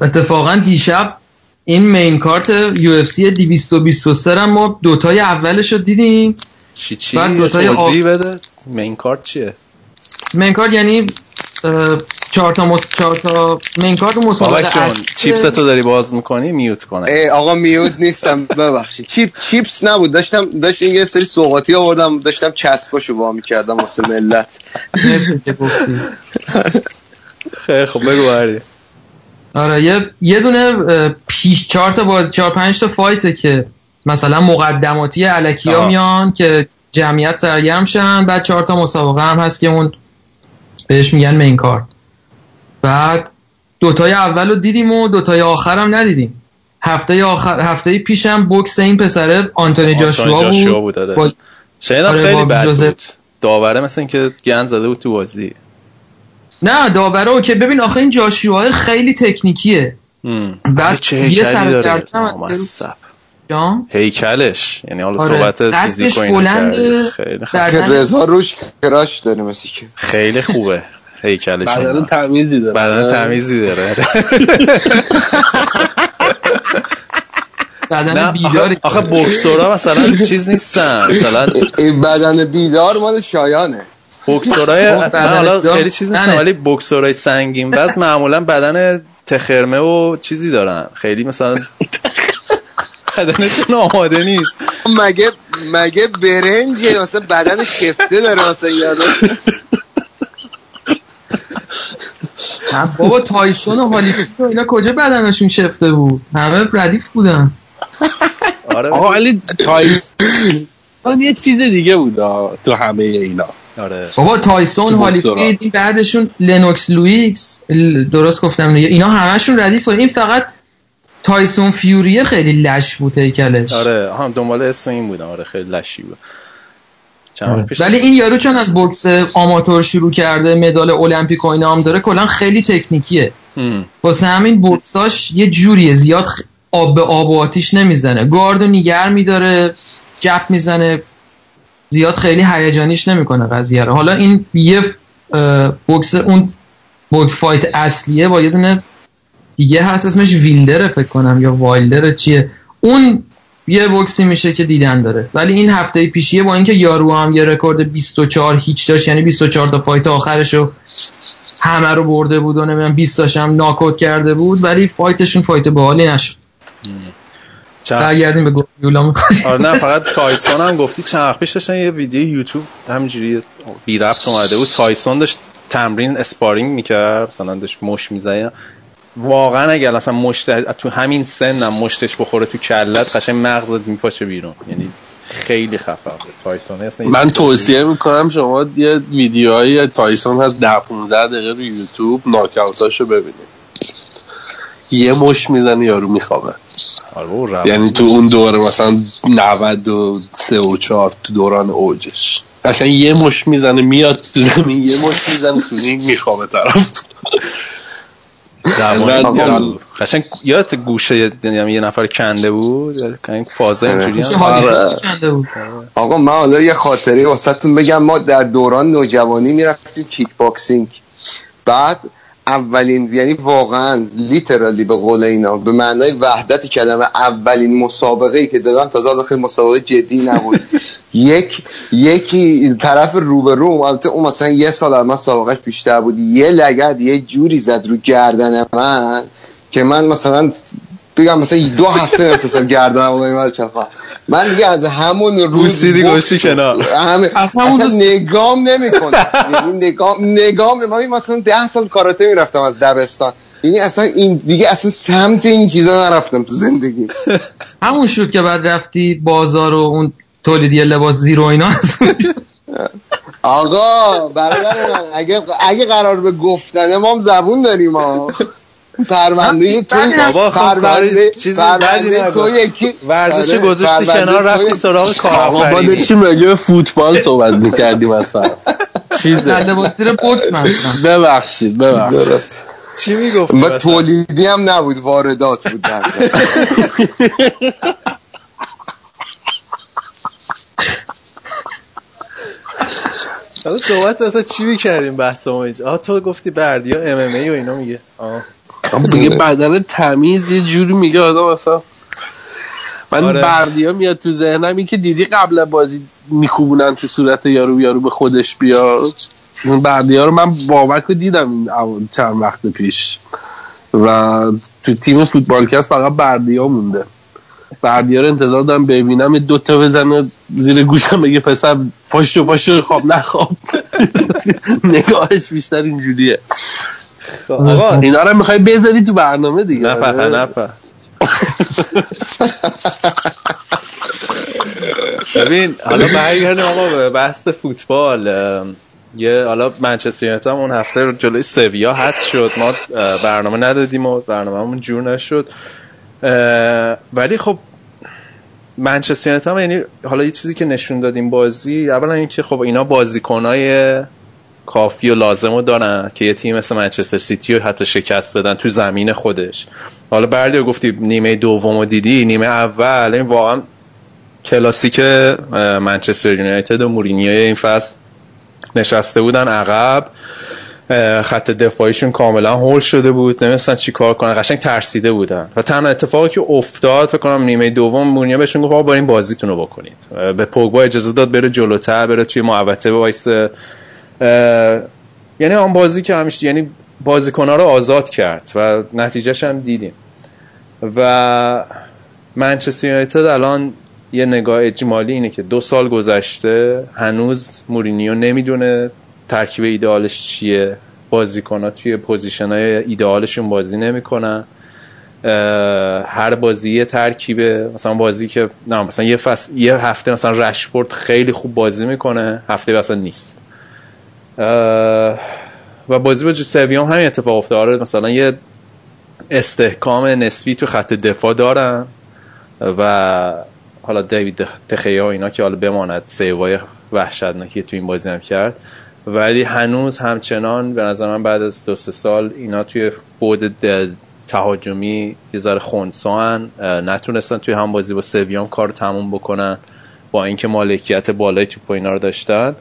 اتفاقا دیشب این main card UFC 223 هم ما دوتای اولش رو دیدیم. چی چی؟ بعد دوتای آف... بده. main card چیه؟ main card یعنی چهار تا مس... چهار تا main card مسابقه چیپس تو داری باز می‌کنی؟ mute کنه. ای آقا mute نیستم ببخشید. چیپ چیپس نبود. داشتم داشت یه سری سوغاتی آوردم داشتم چسباشو وا می‌کردم واسه ملت. مرسی که گفتی. خیلی خب بگو آره یه یه دونه پیش چهار تا باز چهار پنج تا فایته که مثلا مقدماتی علکی ها میان که جمعیت سرگرم شن بعد چهار تا مسابقه هم هست که اون بهش میگن مین کار بعد دوتای اول رو دیدیم و دوتای آخر هم ندیدیم. هفته آخر هفته پیشم بوکس این پسره آنتونی جاشوا بود, بود آره. با... آره خیلی بد بود. داوره مثل که گند زده بود تو بازی. نه داورا که ببین آخه این جاشوهای خیلی تکنیکیه. بعد چه یه سر هیکلش. یعنی حالا آره. صحبت فیزیک و خیلی خوبه رضا روش کراش داره مثل که. خیلی خوبه. هیکلش بدن تمیزی داره. بدن تمیزی داره. بدن بیدار آخه بوکسورا مثلا چیز نیستن. مثلا بدن بیدار مال شایانه. بوکسورای من حالا خیلی چیز نیستم ولی بوکسورای سنگین. وزن معمولا بدن تخرمه و چیزی دارن. خیلی مثلا بدنشون آماده نیست. مگه مگه برنج مثلا بدن شفته داره مثلا یادم بابا تایسون و هالیفیلد اینا کجا بدنشون شفته بود؟ همه ردیف بودن. آره ولی تایسون یه چیز دیگه بود تو همه اینا. آره. بابا تایسون هالیفیلد بعدشون لنوکس لوییس درست گفتم اینا همشون ردیف این فقط تایسون فیوریه خیلی لش بود هیکلش. آره هم دنبال اسم این بودم. آره خیلی لشی بود. آره. ولی این یارو چون از بوکس آماتور شروع کرده مدال المپیک و اینا هم داره کلا خیلی تکنیکیه. واسه همین بوکساش یه جوریه زیاد آب به آب و آتیش نمی‌زنه. گارد و نیگر میداره جپ می‌زنه. زیاد خیلی هیجانیش نمی‌کنه قضیه رو. حالا این یه بوکس اون بوکس فایت اصلیه با یه دونه دیگه هست اسمش ویلدره فکر کنم یا وایلدر چیه. اون یه بوکسی میشه که دیدن داره. ولی این هفته پیشیه با اینکه یارو هم یه رکورد 24 هیچ داشت یعنی 24 تا fight آخرشو همه رو برده بود و نمی‌دونم 20 تاش هم ناکوت کرده بود ولی fight شون fight باحالی نشد. برگردیم به گواردیولا آره نه فقط تایسون هم گفتی. چند وقت پیش داشتن یه ویدیو یوتیوب همینجوری بی ربط اومده بود. تایسون داشت تمرین sparring می‌کرد مثلا داشت مشت می‌زنه واقعا اگر اصلا مشت تو همین سن هم مشتش بخوره تو کلت قشنگ مغزت میپاشه بیرون. یعنی خیلی خفه تایسون اصلا من توصیه می‌کنم شما یه ویدیوهای تایسون هست ده 15 دقیقه رو یوتیوب ناکاوتاشو ببینید. یه مش می‌زنه یارو میخوابه. آره یعنی تو اون دوره مثلا 93 و 4 تو دوران اوجش. قشنگ یه مش می‌زنه میاد تو زمین یه مش می‌زنه تو این میخوابه طرف. قشنگ یادت گوشه یه نفر کنده بود؟ فازه آره. اینجوری آره. آقا من حالا یه خاطره واسهتون بگم. ما در دوران نوجوانی می‌رفتیم کیک باکسینگ. بعد اولین یعنی واقعا literally به قول اینا به معنای واقعی کلمه اولین مسابقه ای که دادم تازه خیلی مسابقه جدی نبود. یک یکی طرف روبرو البته اون مثلا یه سال از من سابقش بیشتر بود. یه لگد یه جوری زد رو گردن من که من مثلا بگم مثلا دو هفته نفسم گردنم و این چفا من دیگه از همون روز دیگه گوشتی کنار. اصلا نگام نمی‌کنم. یعنی نگام نگام من مثلا ده سال کاراته می‌رفتم از دبستان. یعنی اصلا این دیگه اصلا سمت این چیزا نرفتم تو زندگی همون شد که بعد رفتی بازار و اون تولیدی لباس زیرو اینا آقا برادر من اگه اگه قرار به گفتن ما هم زبون داریم ها. پرونده تو بابا پرونده پرونده تو یکی ورزش گذاشتی کنار رفتی سراغ کارآفرینی. ما داشتیم راجع به فوتبال صحبت می‌کردیم اصلا. چیز لباس زیر بوکس مثلا ببخشید ببخشید. چی می‌گفت ما تولیدی هم نبود واردات بود در حالا صحبت اصلا چی می‌کردیم بحث ما اینجا؟ آه تو گفتی بردی ها ام ام ای و اینا میگه. آه. میگه بدن تمیز یه جوری میگه آدم اصلا من آره. بردیا میاد تو ذهنم این که دیدی قبل بازی میکوبونن تو صورت یارو یارو به خودش بیاد؟ بردیا رو من بابک رو دیدم این چند وقت پیش. و تو تیم فوتبالکست فقط بردیا مونده. بردیا رو انتظار دارم ببینم دو تا بزنه زیر گوشم بگه پسر پاشو پاشو خواب نخواب. نگاهش بیشتر اینجوریه. آقا اینا رو می‌خوای بذاری تو برنامه دیگه. نفه نفه ببین حالا برگردیم آقا به بحث فوتبال. یه حالا منچستر یونایتد اون هفته جلوی سویا هست شد. ما برنامه ندادیم و برنامه‌مون جور نشد. ولی خب منچستر یونایتد یعنی حالا یه چیزی که نشون دادیم بازی اولا اینکه خب اینا بازیکنای کافی و لازم رو دارن که یه تیم مثل منچستر سیتی رو حتی شکست بدن تو زمین خودش. حالا بردیا گفتی نیمه دوم رو دیدی نیمه اول. این واقعا کلاسیک منچستر یونایتد و مورینیو این فصل نشسته بودن عقب. خط دفاعیشون کاملا هول شده بود. نمیدونستن چی کار کنن. قشنگ ترسیده بودن. و تنها اتفاقی که افتاد فکر کنم نیمه دوم مورینیو بهشون گفت برین بازیتون رو بکنید. به پوگبا اجازه داد بره جلوتر بره توی محوطه وایسه یعنی آن بازی که همیشه یعنی بازیکنها رو آزاد کرد و نتیجهش هم دیدیم. و منچستر یونایتد الان یه نگاه اجمالی اینه که دو سال گذشته هنوز مورینیو نمی‌دونه ترکیب ایدئالش چیه. بازیکنها توی position های ایدئالشون بازی نمی‌کنن. هر بازی یه ترکیبه. مثلا بازی که نه مثلا یه, فصل، یه هفته مثلا رشپورت خیلی خوب بازی می‌کنه هفته مثلا نیست. و بازی با سویام همین اتفاق افتاد. آره مثلا یه استحکام نسبی تو خط دفاع دارن و حالا دیوید تخیا اینا که حالا بماند سیوای وحشتناکی تو این بازی هم کرد. ولی هنوز همچنان به نظر من بعد از دو سه سال اینا توی بود تهاجمی یه ذره خونسان نتونستن توی هم بازی با سویام کار تموم بکنن با اینکه مالکیت بالای توپ اینا رو داشتن.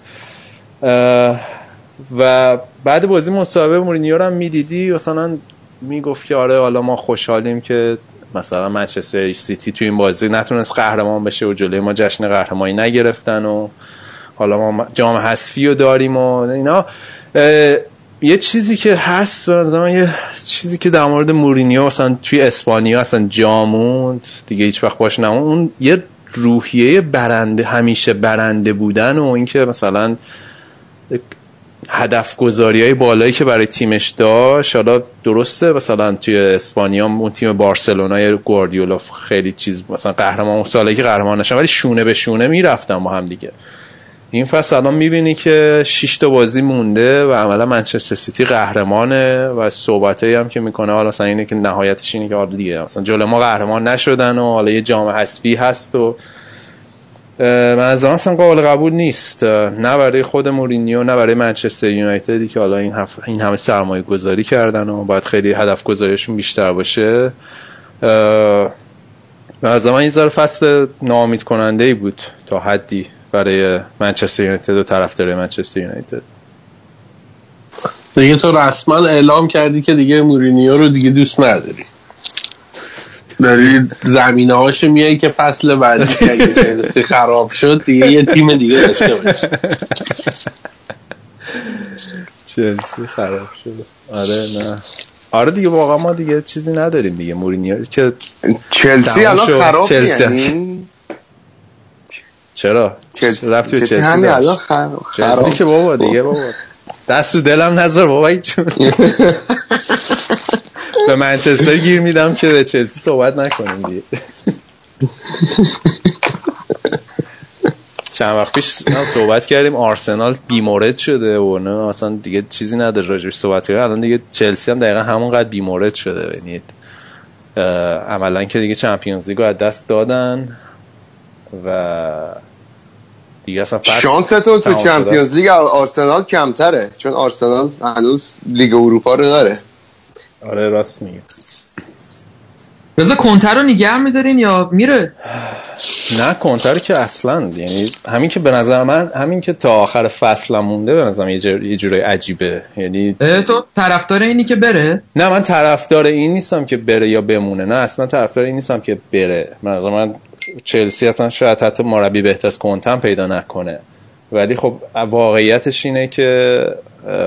و بعد بازی مصاحبه مورینیو رو هم می‌دیدی مثلا می‌گفت که آره حالا ما خوشحالیم که مثلا منچستر سیتی تو این بازی نتونست قهرمان بشه و جلوی ما جشن قهرمانی نگرفتن و حالا ما جام حذفی رو داریم و اینا. یه چیزی که هست من یه چیزی که در مورد مورینیو مثلا توی اسپانیا اصلا جاموند دیگه هیچ وقت باش نمون اون یه روحیه برنده همیشه برنده بودن و اینکه مثلا هدف گذاری های بالایی که برای تیمش داشت حالا درسته مثلا توی اسپانیا اون تیم بارسلونای گواردیولا خیلی چیز مثلا قهرمان سالی که قهرمان نشن ولی شونه به شونه می‌رفتن با هم دیگه. این فصل الان می‌بینی که 6 تا بازی مونده و عملا منچستر سیتی قهرمانه و صحبتایی هم که می‌کنه حالا مثلا اینه که نهایتش اینه که حالا دیگه مثلا جلو ما قهرمان نشدن و حالا یه جام حذفی هست و من از اصلا قابل قبول نیست. نه برای خود مورینیو نه برای منچستر یونایتدی که حالا این, هف... این همه سرمایه گذاری کردن و باید خیلی هدف گذاریشون بیشتر باشه. از من این ذره فصل نامید کننده ای بود تا حدی برای منچستر یونایتد و طرفدار منچستر یونایتد. دیگه تو رسما اعلام کردی که دیگه مورینیو رو دیگه دوست نداری. داری زمینه هاشو میایی که فصل بعدی که اگه چلسی خراب شد دیگه یه تیم دیگه داشته باشه چلسی خراب شد. آره نه. آره دیگه واقعا ما دیگه چیزی نداریم دیگه. مورینیو که چلسی الان خراب چلسی یعنی؟ چرا؟ چلسی رفتی به چلسی همین الان خراب چلسی که بابا دیگه بابا. دست رو دلم نذار بابا چون به منچستر گیر میدم که به چلسی صحبت نکنیم دیگه. چند وقت پیش صحبت کردیم آرسنال بیمورد شده و نه اصلا دیگه چیزی نداره راجبش صحبت کردیم الان دیگه چلسی هم دقیقا همونقدر بیمورد شده. یعنی عملا که دیگه چمپیونز لیگو از دست دادن و دیگه اصلا شانس تو تو چمپیونز لیگ آرسنال کمتره چون آرسنال هنوز لیگ اروپا رو داره. آره راست میگه رضا کنتر رو نگه میدارین یا میره؟ نه کنتر که اصلا یعنی همین که به نظر من همین که تا آخر فصل مونده به نظر یه جورای عجیبه. یعنی تو طرفدار اینی که بره؟ نه من طرفدار این نیستم که بره یا بمونه. نه اصلا طرفدار این نیستم که بره. من من چلسی اصلا شاید حتی مربی بهتر از کنتم پیدا نکنه. ولی خب واقعیتش اینه که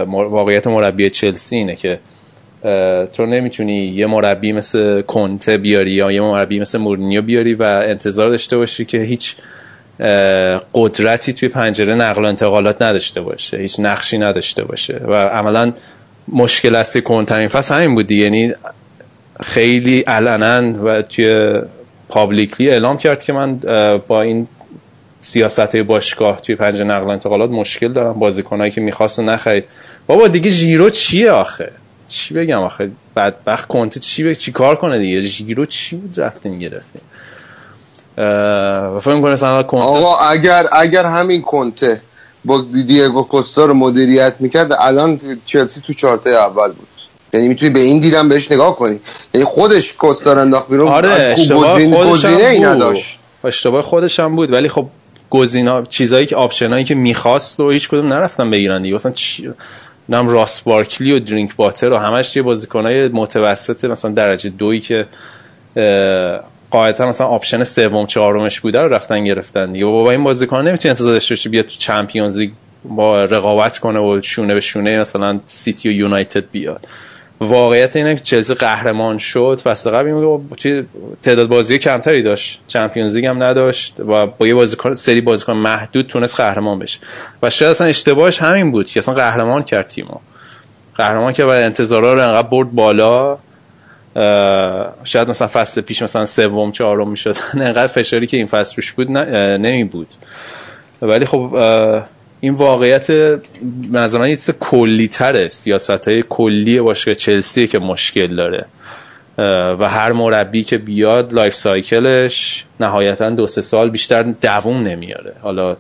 واقعیت مربی چلسی اینه که تو نمی‌تونی یه مربی مثل کنته بیاری یا یه مربی مثل مورینیو بیاری و انتظار داشته باشی که هیچ قدرتی توی پنجره نقل و انتقالات نداشته باشه هیچ نقشی نداشته باشه. و عملا مشکل اصلی کنته این فصل همین بودی یعنی خیلی علنا و توی پابلیکلی اعلام کرد که من با این سیاست باشگاه توی پنجره نقل و انتقالات مشکل دارم بازیکنایی که می‌خواست و نخرید. بابا دیگه ژیرو چیه آخه؟ چی بگم آخه؟ بدبخت کنته چی بگ... چی کار کنه دیگه؟ ژیرو چی بود رفتین گرفتین و فکر کنه مثلا کنته آقا اگر اگر همین کنته با دیگو کوستا رو مدیریت می‌کرد الان چلسی تو چهارتای اول بود. یعنی می‌تونی به این دیدم بهش نگاه کنی. یعنی خودش کوستا رو انداخت بیرون آره اشتباه خودش ای نداشت. اشتباه خودش هم بود. ولی خب گزینا چیزایی که option ایی که می‌خواست و هیچ کدوم نرفتن بگیرن دیگه. مثلا چی نم راس بارکلی و درینکواتر و همش یه بازیکنای متوسط مثلا درجه دویی که قاعدتا مثلا option سوم چهارمش بوده رو رفتن گرفتن دیگه. بابا این بازیکن نمی‌تونه انتظار داشته باشه بیاد تو Champions League با رقابت کنه و شونه به شونه مثلا سیتی و یونایتد بیاد. واقعیت اینه که چلسی قهرمان شد. فصل قبل تعداد بازی کمتری داشت. چمپیونز لیگ هم نداشت و با یه بازیکن سری بازیکن محدود تونست قهرمان بشه. و شاید اصلا اشتباهش همین بود که اصلا قهرمان کرد تیمو. قهرمان که بعد انتظارا رو انقدر برد بالا. شاید مثلا فصل پیش مثلا سوم چهارم می‌شد. انقدر فشاری که این فصل روش بود نمی بود ولی خب این واقعیت نظر یه چیز کلی تره سیاست های کلی باشه چلسی که مشکل داره. و هر مربی که بیاد life cycle ش نهایتا دو سه سال بیشتر دووم نمیاره. حالا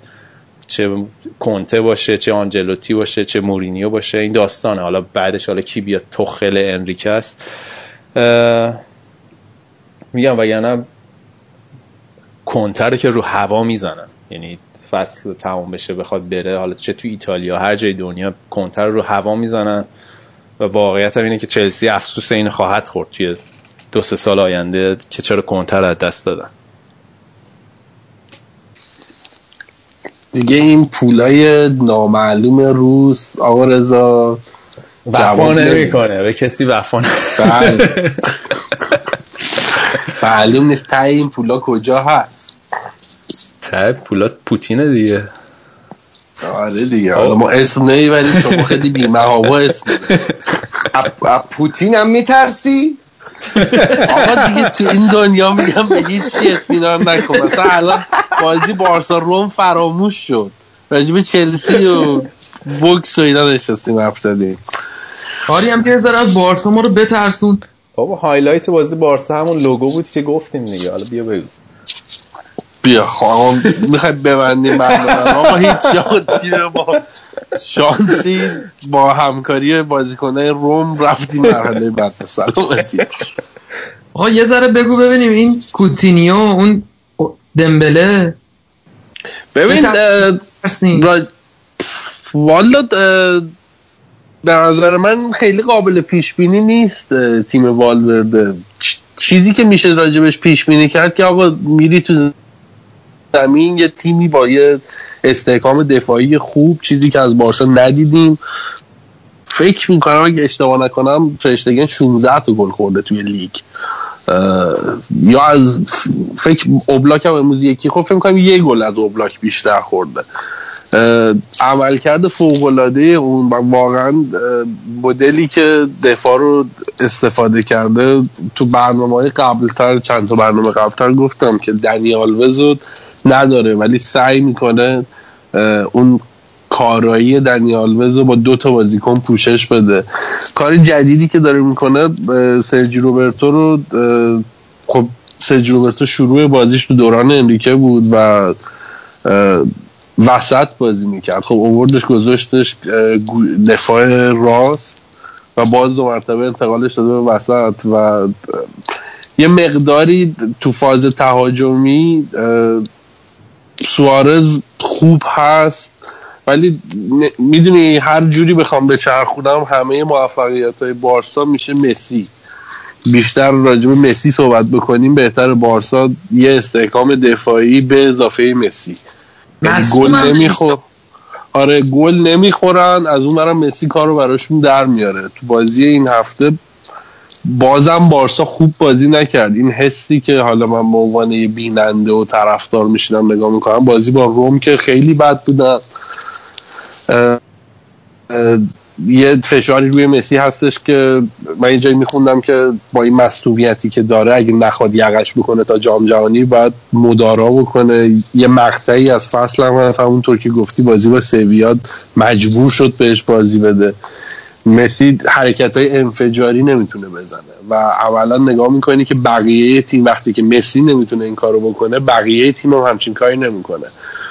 چه کنته باشه چه آنجلوتی باشه چه مورینیو باشه این داستانه. حالا بعدش حالا کی بیاد توخل انریکه است. میگم وگرنه کنته که رو هوا می‌زنن. یعنی فصل تمام بشه بخواد بره. حالا چه تو ایتالیا هر جای دنیا کنتر رو هوا می‌زنن. و واقعیت هم اینه که چلسی افسوس این خواهد خورد توی دو سه سال آینده که چرا کنتر از دست دادن. دیگه این پولای نامعلوم روز آقا رضا وفا نمی‌کنه. به کسی وفا بله. معلوم نیست تای این پولا کجا هست. ته پولات پوتینه دیگه. آره دیگه حالا ما اسم نهی ولی شما خیلی بیمه ها اسم پوتین هم میترسی؟ آقا دیگه تو این دنیا میگم به هیچ چی اطمینان نکن. مثلا الان بازی بارسا روم فراموش شد. راجب چلسی و بوکس و اینا نشستیم حرف زدیم آری هم که از بارسا ما رو بترسون. بابا هایلایت بازی بارسا همون لوگو بود که گفتیم دیگه. حالا بیا بگو. بیا خواهم می‌خوای ببندیم ما هیچ جا تیم با شانسی با همکاری بازیکنه روم رفتیم مرحله بعد. سلامتی آقا یه ذره بگو ببینیم این کوتینیو اون دمبله. ببین والا به نظر من خیلی قابل پیش بینی نیست تیم والورده. چیزی که میشه راجبش پیش بینی کرد که آقا میری تو زمین یه تیمی با یه استحکام دفاعی خوب چیزی که از بارسا ندیدیم. فکر می‌کنم اگه اشتباه نکنم فرشتگن 16 تا گل خورده توی لیگ. یا از فکر اوبلاک هم امروز یکی خب فکر می‌کنم یه گل از اوبلاک بیشتر خورده. عملکرد فوق العاده اون واقعا مدلی که دفاع رو استفاده کرده تو برنامه های قبلتر چند تا برنامه قبلتر گفتم که دنیال وزود نداره ولی سعی می‌کنه اون کارایی دنیال وزو با دو تا بازیکن پوشش بده. کار جدیدی که داره می‌کنه سرجی روبرتو رو خب سرجی روبرتو شروع بازیش تو دوران انریکه بود و وسط بازی می‌کرد. خب اووردش گذاشتش دفاع راست و باز دو مرتبه انتقالش داده به وسط و یه مقداری تو فاز تهاجمی سوارز خوب هست ولی می‌دونی هر جوری بخوام به چرخونم همه موفقیت های بارسا میشه مسی. بیشتر راجب مسی صحبت بکنیم بهتر بارسا یه استحکام دفاعی به اضافه مسی. یعنی گل نمیخور آره گل نمی‌خورن از اون برم مسی کار رو براشون در میاره. تو بازی این هفته بازم بارسا خوب بازی نکرد. این حسی که حالا من به عنوان یه بیننده و طرفدار میشینم نگاه می‌کنم بازی با روم که خیلی بد بودن. یه فشاری روی مسی هستش که من اینجایی میخوندم که با این مصومیتی که داره اگه نخواد یقش بکنه تا جام جهانی باید مدارا بکنه. یه مقطعی از فصل هم همونطور که گفتی بازی با سویاد مجبور شد بهش بازی بده. مسی حرکت های انفجاری نمی‌تونه بزنه. و اولا نگاه می‌کنی که بقیه تیم وقتی که مسی نمی‌تونه این کارو بکنه بقیه تیم هم همچین کاری نمی‌کنه.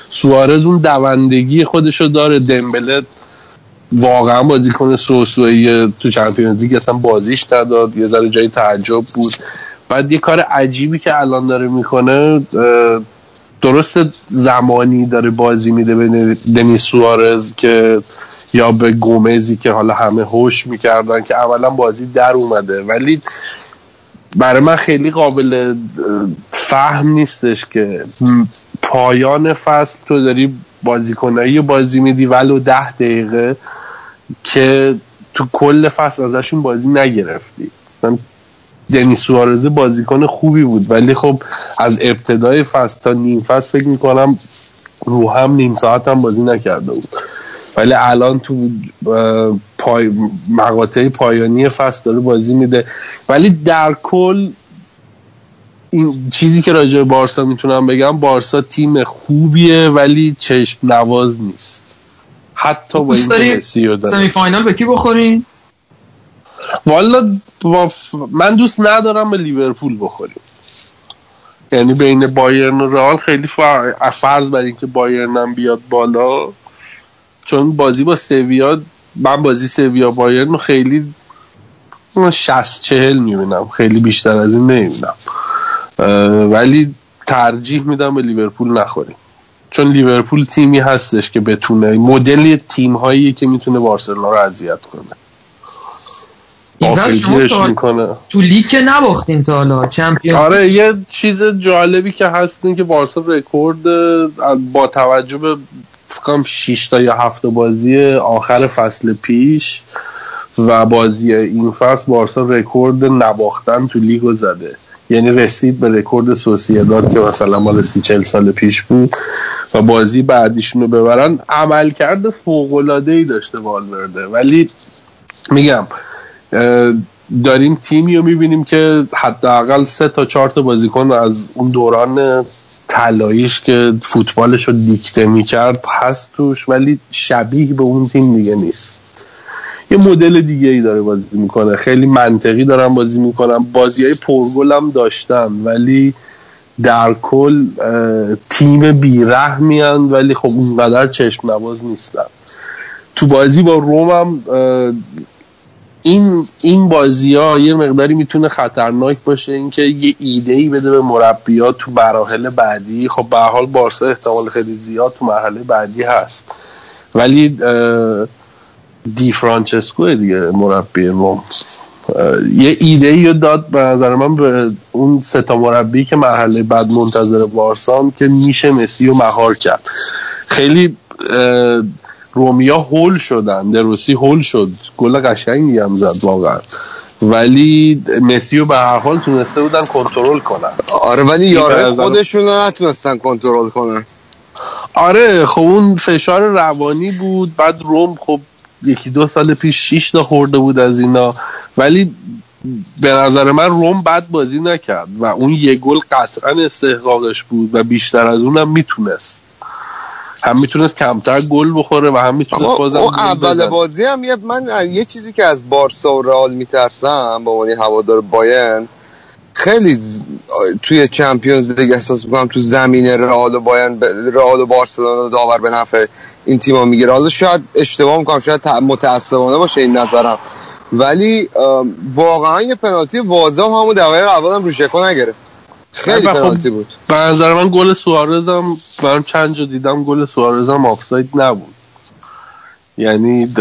سوارز اون دوندگی خودشو داره. دمبله واقعا بازیکن سوسوی تو چمپیونز لیگ اصلا بازیش نداد. یه ذره جای تعجب بود. بعد یه کار عجیبی که الان داره می‌کنه درست زمانی داره بازی میده به دنیس سوارز که یا به گومزی که حالا همه هوش می‌کردن که اولا بازی در اومده ولی برای من خیلی قابل فهم نیستش که پایان فصل تو داری بازیکنایی بازی میدی ولو ده دقیقه که تو کل فصل ازشون بازی نگرفتی. من دنی سوارزه بازیکن خوبی بود ولی خب از ابتدای فصل تا نیم فصل فکر می‌کنم رو هم نیم ساعت هم بازی نکرده بود. ولی الان تو پای مقاطع پایانی فصل داره بازی میده. ولی در کل این چیزی که راجع به بارسا می‌تونم بگم بارسا تیم خوبیه ولی چشم نواز نیست. حتی با این مسی سمی فاینال به کی بخورین والا من دوست ندارم به لیورپول بخوریم. یعنی بین بایرن و رئال خیلی فرض بر اینکه بایرن هم بیاد بالا. چون بازی با سویا من بازی سویا بایرن خیلی 60 چهل می‌بینم. خیلی بیشتر از این نمی‌بینم. ولی ترجیح میدم به لیورپول نخوریم. چون لیورپول تیمی هستش که بتونه مدل تیم هایی که می‌تونه بارسلونا رو اذیت کنه. می‌کنه. تو لیگ که نباختین تا حالا Champions آره یه چیز جالبی که هست این که بارسا رکورد با توجه به فکرم 6 تا یا 7 بازی آخر فصل پیش و بازی این فصل بارسا رکورد نباختن تو لیگو زده. یعنی رسید به رکورد سوسیداد که مثلا مال سی چل سال پیش بود و بازی بعدیشون رو ببرن. فوق العاده ای داشته والورده. ولی میگم داریم تیمی رو می‌بینیم که حداقل سه تا چهار تا بازیکن از اون دوران طلاییش که فوتبالش رو دیکته می‌کرد هست توش ولی شبیه به اون تیم دیگه نیست. یه مدل دیگه ای داره بازی می‌کنه. خیلی منطقی دارن بازی می‌کنن. بازی های پرگل هم داشتن ولی در کل تیم بیرحمیان ولی خب اونقدر چشم نواز نیستن. تو بازی با روم هم این این بازی ها یه مقداری می‌تونه خطرناک باشه اینکه یه ایده ای بده به مربیات تو مراحل بعدی. خب به حال بارسا احتمال خیلی زیاد تو مرحله بعدی هست. ولی دی فرانچسکو دیگه مربی روم. یه ایده ای رو داد به نظر من به اون ستا مربی که مرحله بعد منتظر بارسان که میشه مسی رو مهار کرد. خیلی رومیا هول شدن. دروسی هول شد. گل قشنگی هم زد واقعا. ولی مسی رو به هر حال تونسته بودن کنترل کنن. آره ولی یاره خودشون رو نتونستن کنترل کنن. آره خب اون فشار روانی بود. بعد روم خب یکی دو سال پیش شیش تا خورده بود از اینا. ولی به نظر من روم بد بازی نکرد و اون یه گل قطعا استحقاقش بود و بیشتر از اونم می‌تونست. هم می‌تونست کمتر گل بخوره و هم می‌تونست بازم اول بازی هم یه من یه چیزی که از بارسا و رئال میترسم با عنوان هوادار بایرن خیلی توی چمپیونز لیگ احساس می‌کنم تو زمین رئال و بایرن رئال و بارسلونا داور به نفع این تیم‌ها می‌گیره. حالا شاید اشتباه می‌کنم شاید متاسفانه باشه این نظرم. ولی واقعا یه پنالتی واضح همون دقیقه اول هم روشکو نگرفت. خیلی خب پنالتی بود. به نظر من گل سوارز هم من چند جا دیدم گل سوارز هم آفساید نبود. یعنی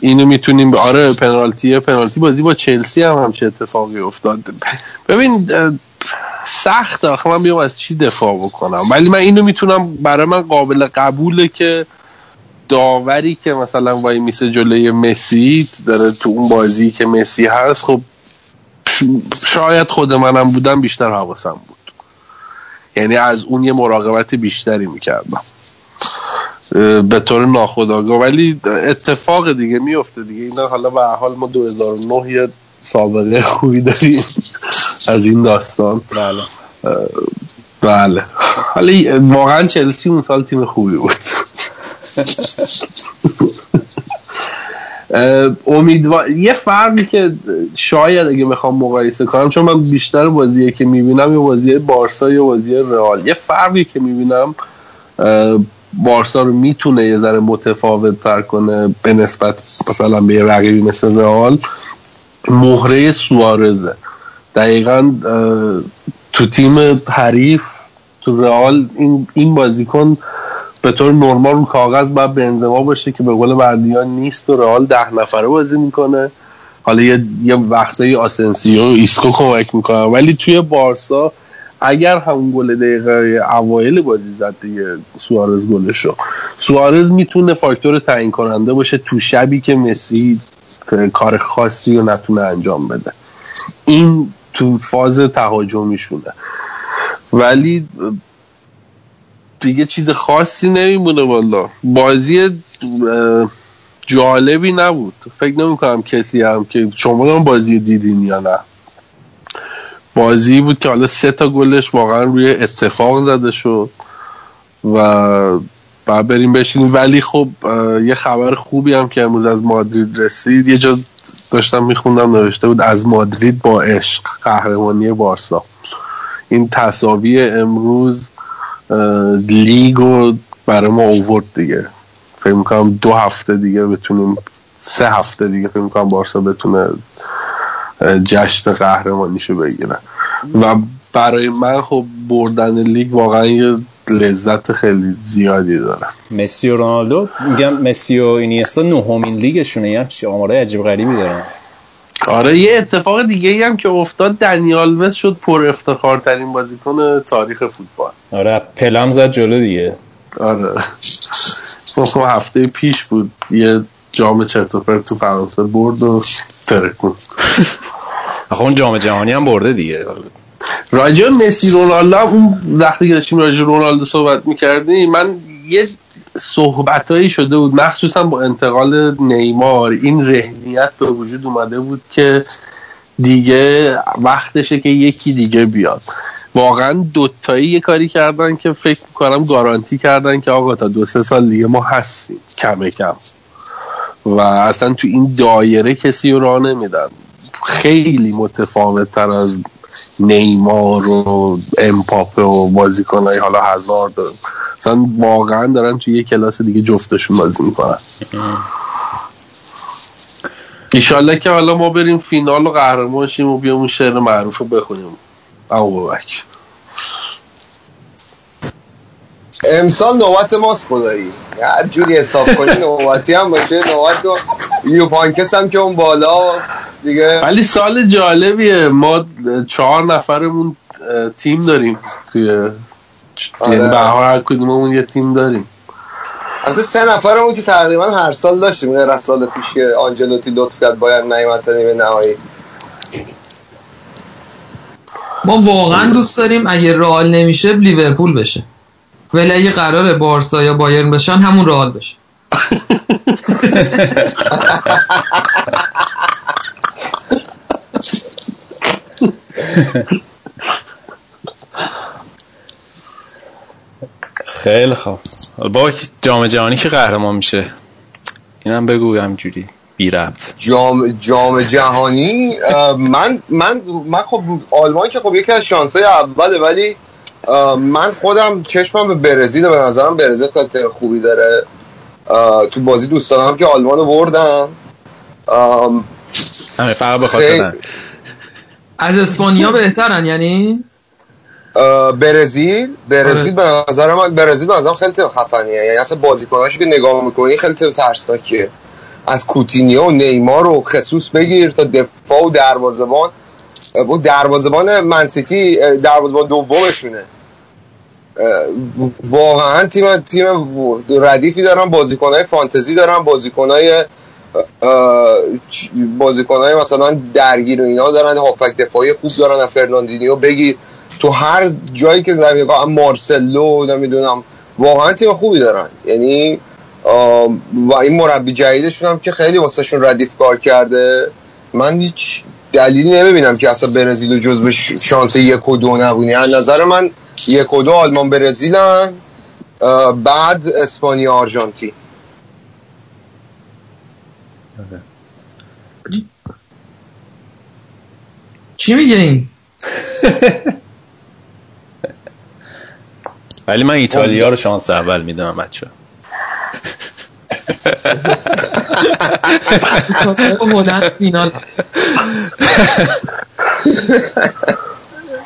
اینو می‌تونیم آره پنالتی پنالتی بازی با چلسی هم همچه اتفاقی افتاد. ببین سخت آخه من بیام از چی دفاع بکنم؟ ولی من اینو می‌تونم برای من قابل قبوله که داوری که مثلا وای میسه جلوی مسی داره تو اون بازی که مسی هست خب شاید خود منم بودم بیشتر حواسم بود. یعنی از اون یه مراقبت بیشتری می‌کردم. به طور ناخداگاه ولی اتفاق دیگه میفته دیگه. اینا حالا به حال ما 2009 یه سابقه خوبی داریم از این داستان. بله. بله. حالا واقعا چلسی اون سال تیم خوبی بود. امیدوار یه فرقی که شاید اگه بخوام مقایسه کنم چون من بیشتر بازیه که می‌بینم یه بازی بارسا یا بازی رئال. یه فرقی که می‌بینم بارسا رو می‌تونه یه ذره متفاوت تر کنه به نسبت مثلا به یه رقیبی مثل رئال. مهره سوارزه. دقیقا تو تیم حریف تو رئال این, این بازیکن به طور نرمال رو کاغذ باید بنزما باشه که به قول بردیان نیست و رئال ده نفره بازی می‌کنه. حالا یه, یه وقتایی آسنسیو و ایسکو کمک می‌کنه. ولی توی بارسا اگر همون گل دقیقه اوایل بازی زد دیگه سوارز گلشو. سوارز می‌تونه فاکتور تعیین کننده باشه تو شبی که مسی کار خاصی رو نتونه انجام بده. این تو فاز تهاجمیشونه. ولی دیگه چیز خاصی نمیمونه والا بازی جالبی نبود. فکر نمی کنم کسی هم که شما هم بازی دیدین یا نه. بازی بود که حالا سه تا گلش واقعا روی اتفاق زده شد و بعد بریم بشینیم. ولی خب یه خبر خوبی هم که امروز از مادرید رسید. یه جا داشتم میخوندم نوشته بود از مادرید با عشق قهرمانی بارسا. این تصاوی امروز لیگو برای ما اوورد دیگه. فکر می‌کنم دو هفته دیگه بتونیم سه هفته دیگه فکر می‌کنم بارسا بتونه جشن قهرمانیشو بگیره. و برای من خب بردن لیگ واقعا یه لذت خیلی زیادی داره. مسی و رونالدو؟ میگم مسی و اینیستا نهمین لیگشونه. یه آماره عجیب غریبی دارن. آره یه اتفاق دیگه ای هم که افتاد دنیال وست شد پر افتخار ترین بازیکن تاریخ فوتبال. آره پلم زد جلو دیگه. آره. خب هفته پیش بود. یه جام چرت تو فرانسه برد و ترکون آخه اون جام جهانی هم برده دیگه. راجع مسی رونالدو اون وقتی که داشتیم راجع رونالدو صحبت می‌کردیم من یه صحبتهایی شده بود. مخصوصا با انتقال نیمار این ذهنیت به وجود اومده بود که دیگه وقتشه که یکی دیگه بیاد. واقعا دوتایی یه کاری کردن که فکر می‌کنم گارانتی کردن که آقا تا دو سه سال دیگه ما هستیم کم کم. و اصلا تو این دایره کسی رو راه نمیدن. خیلی متفاوت تر از نیمار و امپاپه و بازیکنهای حالا هزار دارم اصلا واقعا دارن توی یه کلاس دیگه جفتشون بازی می‌کنن. ایشالله که حالا ما بریم فینال و قهرمان شیم و بیام اون شعر معروف رو بخونیم. او ببک امسال نوبت ماست خدایی. هر جوری حساب کنی نوبتی هم باشه. نوبت و یوپانکس هم که اون بالا دیگه. ولی سال جالبیه. ما چهار نفرمون تیم داریم توی. یعنی به هر کدوممون یه تیم داریم. البته سه نفرمون که تقریبا هر سال داشتیم. غیر از سال پیش که آنجلوتی لطف کرد باید نیمت نیمه نهایی. ما واقعا دوست داریم اگه رئال نمیشه لیورپول بشه. ولی اگه قراره بارسا یا بایرن بشن همون رئال بشه. خیلی خوب. با جام جهانی که قهرمان میشه. اینم بگو همجوری بی ربط. جام جام جهانی من من من خب آلمان که خب یکی از شانسای اوله ولی من خودم چشمم به برزیل به نظرم برزیل خیلی خوبی داره. تو بازی دوست دارم که آلمان رو بردم همه فقط بخاطر از اسپانیا بهترن یعنی؟ برزیل برزیل به نظر من برزیل به نظرم خیلی خفنیه. یعنی اصلا بازیکناشو که نگاه می‌کنی خیلی ترسناکیه. از کوتینیو و نیمار و خصوص بگیر تا دفاع و دروازه‌بان. و دروازه‌بان منسیتی دروازه‌بان دومشونه. واقعا تیم تیم ردیفی دارن بازیکنهای فانتزی دارن بازیکنهای بازیکنهای مثلا درگیر و اینا دارن هافک دفاعی خوب دارن فرناندینیو بگیر. تو هر جایی که نمیگم مارسلو نمی‌دونم واقعا تیم خوبی دارن. یعنی و این مربی جدیدشون هم که خیلی واسهشون ردیف کار کرده. من هیچ دلیلی نمی‌بینم که اصلا برزیل جز به شانس یک و دو نبونی از نظر من یک و دو آلمان برزیلن بعد اسپانیا آرژانتین. چی میگه این ولی من ایتالیا رو شانس اول می‌دونم بچه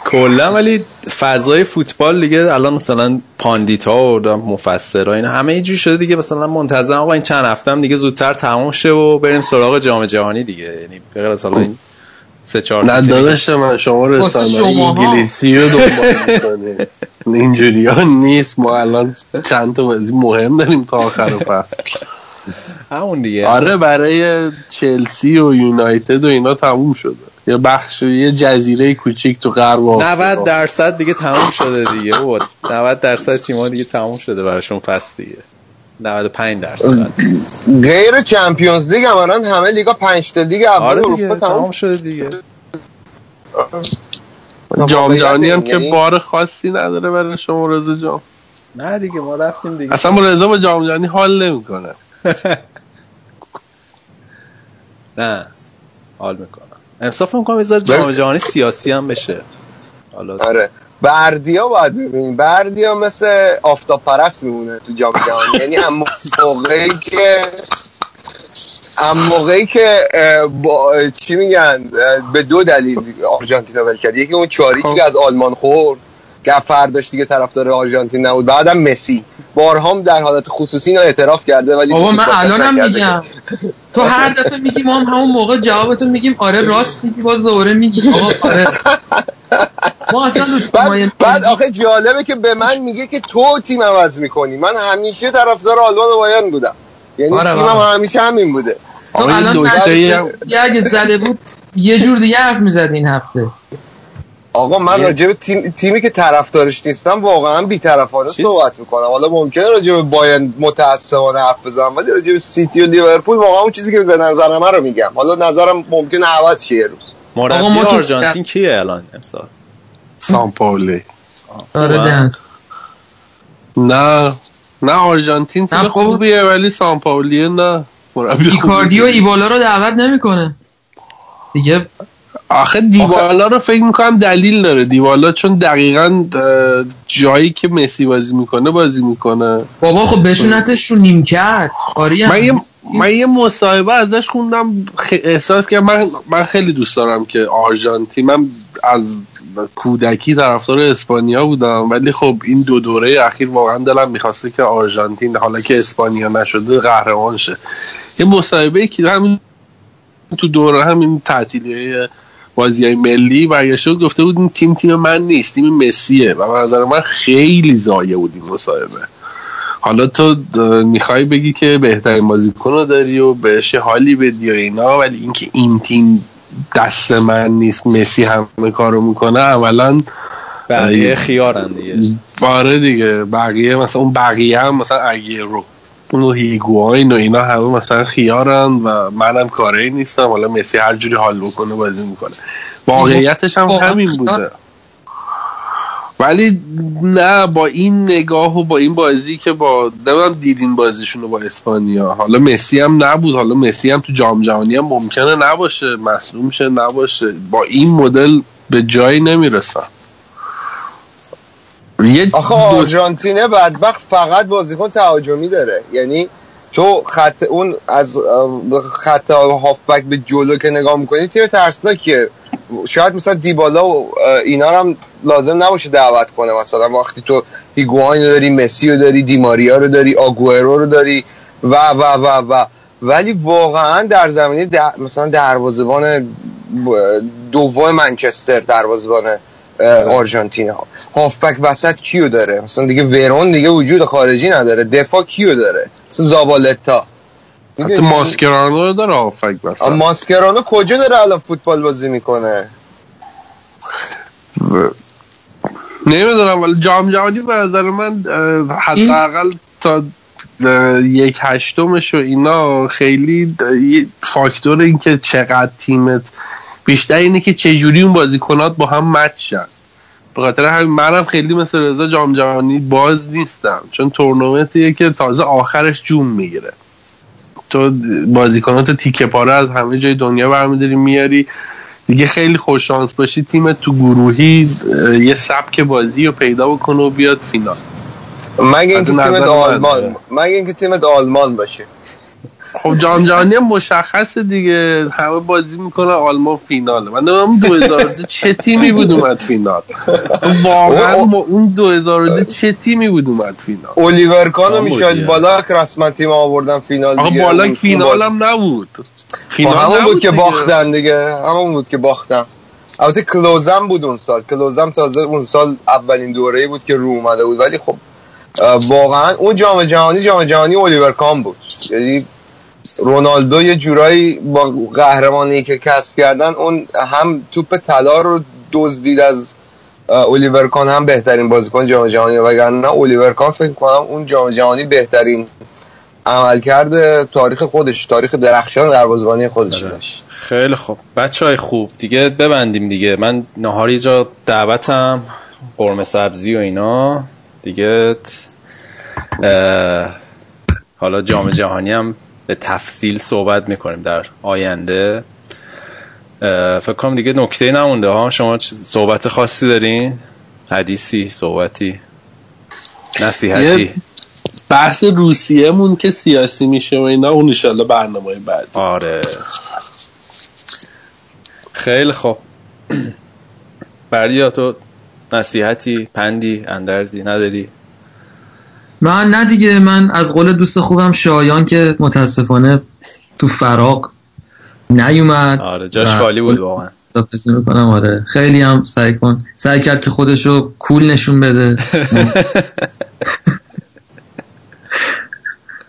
کلا ولی فضای فوتبال دیگه الان مثلا پاندیت ها و مفسر ها این همه اینجوری شده دیگه. مثلا منتظم آقا این چند هفته هم دیگه زودتر تموم شه و بریم سراغ جام جهانی دیگه. یعنی بغیر از حالا این سه چهار نه داداش من شما رسانه انگلیسی رو دنبال می‌کنه اینجوری ها نیست. ما الان چند تا بازی مهم داریم تا آخر فصل همون دیگه. آره برای چلسی و یونایتد و اینا تموم شده. یه بخش یه جزیره کوچیک تو غرب 90 درصد دیگه تموم شده دیگه. 90 درصد تیم‌ها دیگه تموم شده براشون فصل دیگه. 95 درصد. غیر چمپیونز لیگ هم همه لیگا 5 تا لیگ اول آره اروپا تموم شده دیگه. جام جهانی هم که بار خاصی نداره برای شما رضا جام نه دیگه ما رفتیم دیگه. اصلا رضا با جام جهانی حال نمی‌کنه. نه حال می‌کنم انصاف می‌کنم یه جام جهانی سیاسی هم بشه. حالا آره. بردیا باید ببینیم. بردیا مثل آفتاب پرست میمونه تو جام جهانی. یعنی هم موقعی که هم موقعی که با چی میگن؟ به دو دلیل آرژانتین ول کرد. یکی اون چاریچی خب. که از آلمان خورد که فرداش دیگه طرفدار آرژانتین نبود. بعدم مسی. بارهام در حالت خصوصی اینا اعتراف کرده ولی بابا من الانم میگم. تو هر دفعه میگی ما هم همون موقع جوابتون میگیم آره راست میگی باز دوباره میگی آره. ما اصلا بعد, بعد آخه جالبه که به من میگه که تو تیم عوض می‌کنی. من همیشه طرفدار آلمان و بایرن بودم. یعنی آره تیمم همیشه همین بوده. تو الان اگه زده بود یه جور دیگه حرف می‌زد این هفته. آقا من راجع به تیم، تیمی که طرفدارش نیستم واقعا بی‌طرفانه صحبت می‌کنم. حالا ممکنه راجع به بایرن متأسفانه حرف بزنم ولی راجع به سیتی و لیورپول واقعا اون چیزی که به نظر من رو میگم. حالا نظرم ممکنه عوض شه یه روز. مربی آرژانتین کیه الان امسال؟ سامپاولی آره دنس. نه نه آرژانتین تیم خوبیه ولی سامپاولی نه. ایکاردی و ایبالا رو دعوت نمی‌کنه. دیگه آخه دیوالا رو فکر می‌کنم دلیل داره. دیوالا چون دقیقا جایی که مسی بازی می‌کنه بازی می‌کنه. بابا خب بشونتش رو نیمکت. آره. من یه من یه مصاحبه ازش خوندم. احساس که من من خیلی دوست دارم که آرژانتین من از کودکی طرفدار اسپانیا بودم. ولی خب این دو دوره اخیر واقعا دلم می‌خواسته که آرژانتین حالا که اسپانیا نشده قهرمان شه. یه مصاحبه که همین تو دوره همین تعطیلی بازی های ملی برگشته بود گفته بود این تیم تیم من نیست تیم مسیه. و به نظر من خیلی زایه بود این مصاحبه. حالا تو می‌خوای بگی که بهترین بازیکن رو داری و بهش حالی بدی و اینا ولی اینکه این تیم دست من نیست مسی همه کارو می‌کنه اولا بقیه خیارن دیگه. باره دیگه بقیه مثلا اون بقیه هم مثلا رو اون هیگواین و اینا همه مثلا خیارن و منم کاری نیستم. حالا مسی هر جوری حال بکنه بازی می‌کنه. واقعیتش هم همین بوده. ولی نه با این نگاه و با این بازی که با نمی‌دونم دیدین بازیشون رو با اسپانیا. حالا مسی هم نبود. حالا مسی هم تو جام جهانی هم ممکنه نباشه. مصدوم شه نباشه. با این مدل به جایی نمی‌رسن. آخه آرژانتینه بدبخت فقط بازیکن تهاجمی داره. یعنی تو خط اون از خط هافبک به جلو که نگاه می‌کنی تیم ترسناکیه. شاید مثلا دیبالا و اینا هم لازم نباشه دعوت کنه. مثلا وقتی تو هیگواین رو داری مسی رو داری دیماریا رو داری آگوئرو رو داری و و و و. ولی واقعا در زمینه در مثلا دروازه‌بان دوم منچستر دروازه‌بان آرژانتین هافبک وسط کیو داره؟ مثلا دیگه ورون دیگه وجود خارجی نداره. دفاع کیو داره؟ مثلا زابالتا. حتی ماسکرانو رو داره هافبک وسط ماسکرانو کجا داره الان فوتبال بازی می‌کنه؟ نمی‌دونم ولی جام جهانی به نظر من حداقل تا یک هشتمش و اینا خیلی فاکتور این که چقدر تیمت بیشتر اینه که چجوری اون بازیکنات با هم مچ شن. به خاطر همین منم خیلی مثل رضا جام جهانی باز نیستم چون تورنمنتیه که تازه آخرش جون می‌گیره. تو بازیکنات تیکه پاره از همه جای دنیا برمیداری میاری. دیگه خیلی خوش شانس باشی. تیم تو گروهی یه سبک بازی رو پیدا بکنه و بیاد فینال. مگه اینکه تیمت آلمان مگه اینکه تیمت آلمان باشه. خب جام جهانی مشخص دیگه. همه بازی می‌کنه آلمان فیناله. من دارم 2002 چه تیمی بود اومد فینال. واقعا اون 2002 چه تیمی بود اومد فینال. الیور کان و میشل بالاک رسما تیم آوردن فینال دیگه. بالاک فینال هم نبود. فینال همون بود که باختن دیگه. همون بود که باختن. البته کلوزم بود اون سال. کلوزم تازه اون سال اولین دوره بود که رو اومده بود. ولی خب واقعا اون جام جهانی جام جهانی الیور کان بود. یعنی رونالدو یه جورایی با قهرمانی که کسب کردن اون هم توپ طلا رو دزدید از الیور کان هم بهترین بازیکن جام جهانی وگرنه الیور کان فکر کنم اون جام جهانی بهترین عمل کرده تاریخ خودش تاریخ درخشان دروازه‌بانی خودش. داشت خیلی خوب. بچه های خوب دیگه ببندیم دیگه. من نهاری جا دعوتم قرمه سبزی و اینا. دیگه حالا جام جهانی هم به تفصیل صحبت می‌کنیم در آینده. فکر کنم دیگه نکته نمونده. ها شما صحبت خاصی دارین؟ حدیثی صحبتی؟ نصیحتی؟ بحث روسیه مون که سیاسی میشه و اینا اون انشالله برنامه بعد آره. خیلی خوب. بردیا تو نصیحتی پندی اندرزی نداری؟ من نه دیگه من از قول دوست خوبم شایان که متاسفانه تو فراق نیومد. آره جاش خالی بود واقعا. می‌کنم. آره خیلی هم سعی کن. سعی کرد که خودشو کول نشون بده.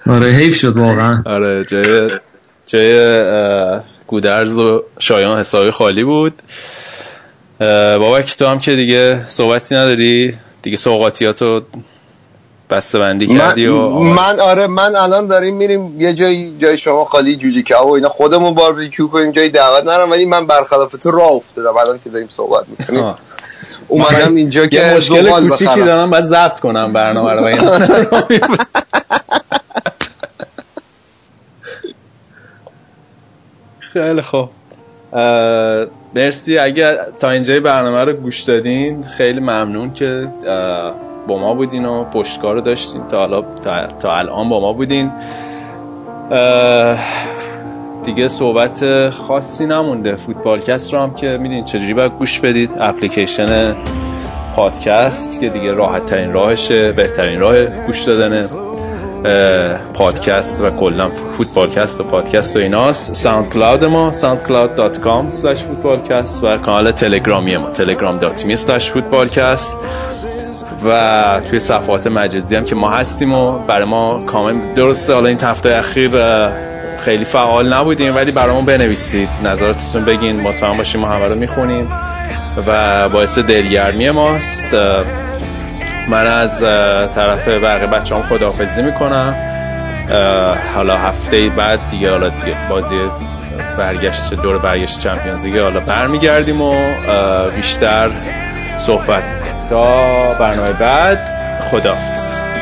آره حیف شد واقعا. آره جای جای گودرز و شایان حسابی خالی بود. بابک تو هم که دیگه صحبتی نداری؟ دیگه سوقاتیاتو بسته بندی کردی من, من آره من الان داریم میریم یه جایی جای شما خالی جوجه که و اینا. خودمون باربیکیو کنیم جای دعوت نرم ولی من برخلاف تو راه افتادم. الان که داریم صحبت می‌کنیم. اومدم اینجا که مشکل کوچیکی دارم بعد ضبط کنم برنامه رو. خیلی خوب. مرسی. اگه تا اینجای برنامه رو گوش دادین خیلی ممنون که با ما بودین و پشتکار رو داشتین. تا تا, الان با ما بودین. دیگه صحبت خاصی نمونده. فوتبالکست رو هم که میدین چجوری باید گوش بدید. اپلیکیشن پادکست که دیگه راحت ترین راهشه بهترین راه گوش دادنه. پادکست و کلا فوتبالکست و پادکست و ایناست. SoundCloud ما soundcloud.com فوتبالکست و کانال تلگرامی ما telegram.me فوتبالکست. و توی صفحات مجازی هم که ما هستیم و برای ما کامنت درسته حالا این هفته اخیر خیلی فعال نبودیم ولی برامون بنویسید. نظراتتون بگین مطمئن باشیم ما همه رو می‌خونیم و باعث دلگرمی ماست. من از طرف بقیه بچه هم خداحافظی می‌کنم. حالا هفته بعد دیگه حالا دیگه بازی برگشت دور برگشت چمپیونز دیگه حالا برمیگردیم و بیشتر صحبت تا برنامه بعد. خداحافظ.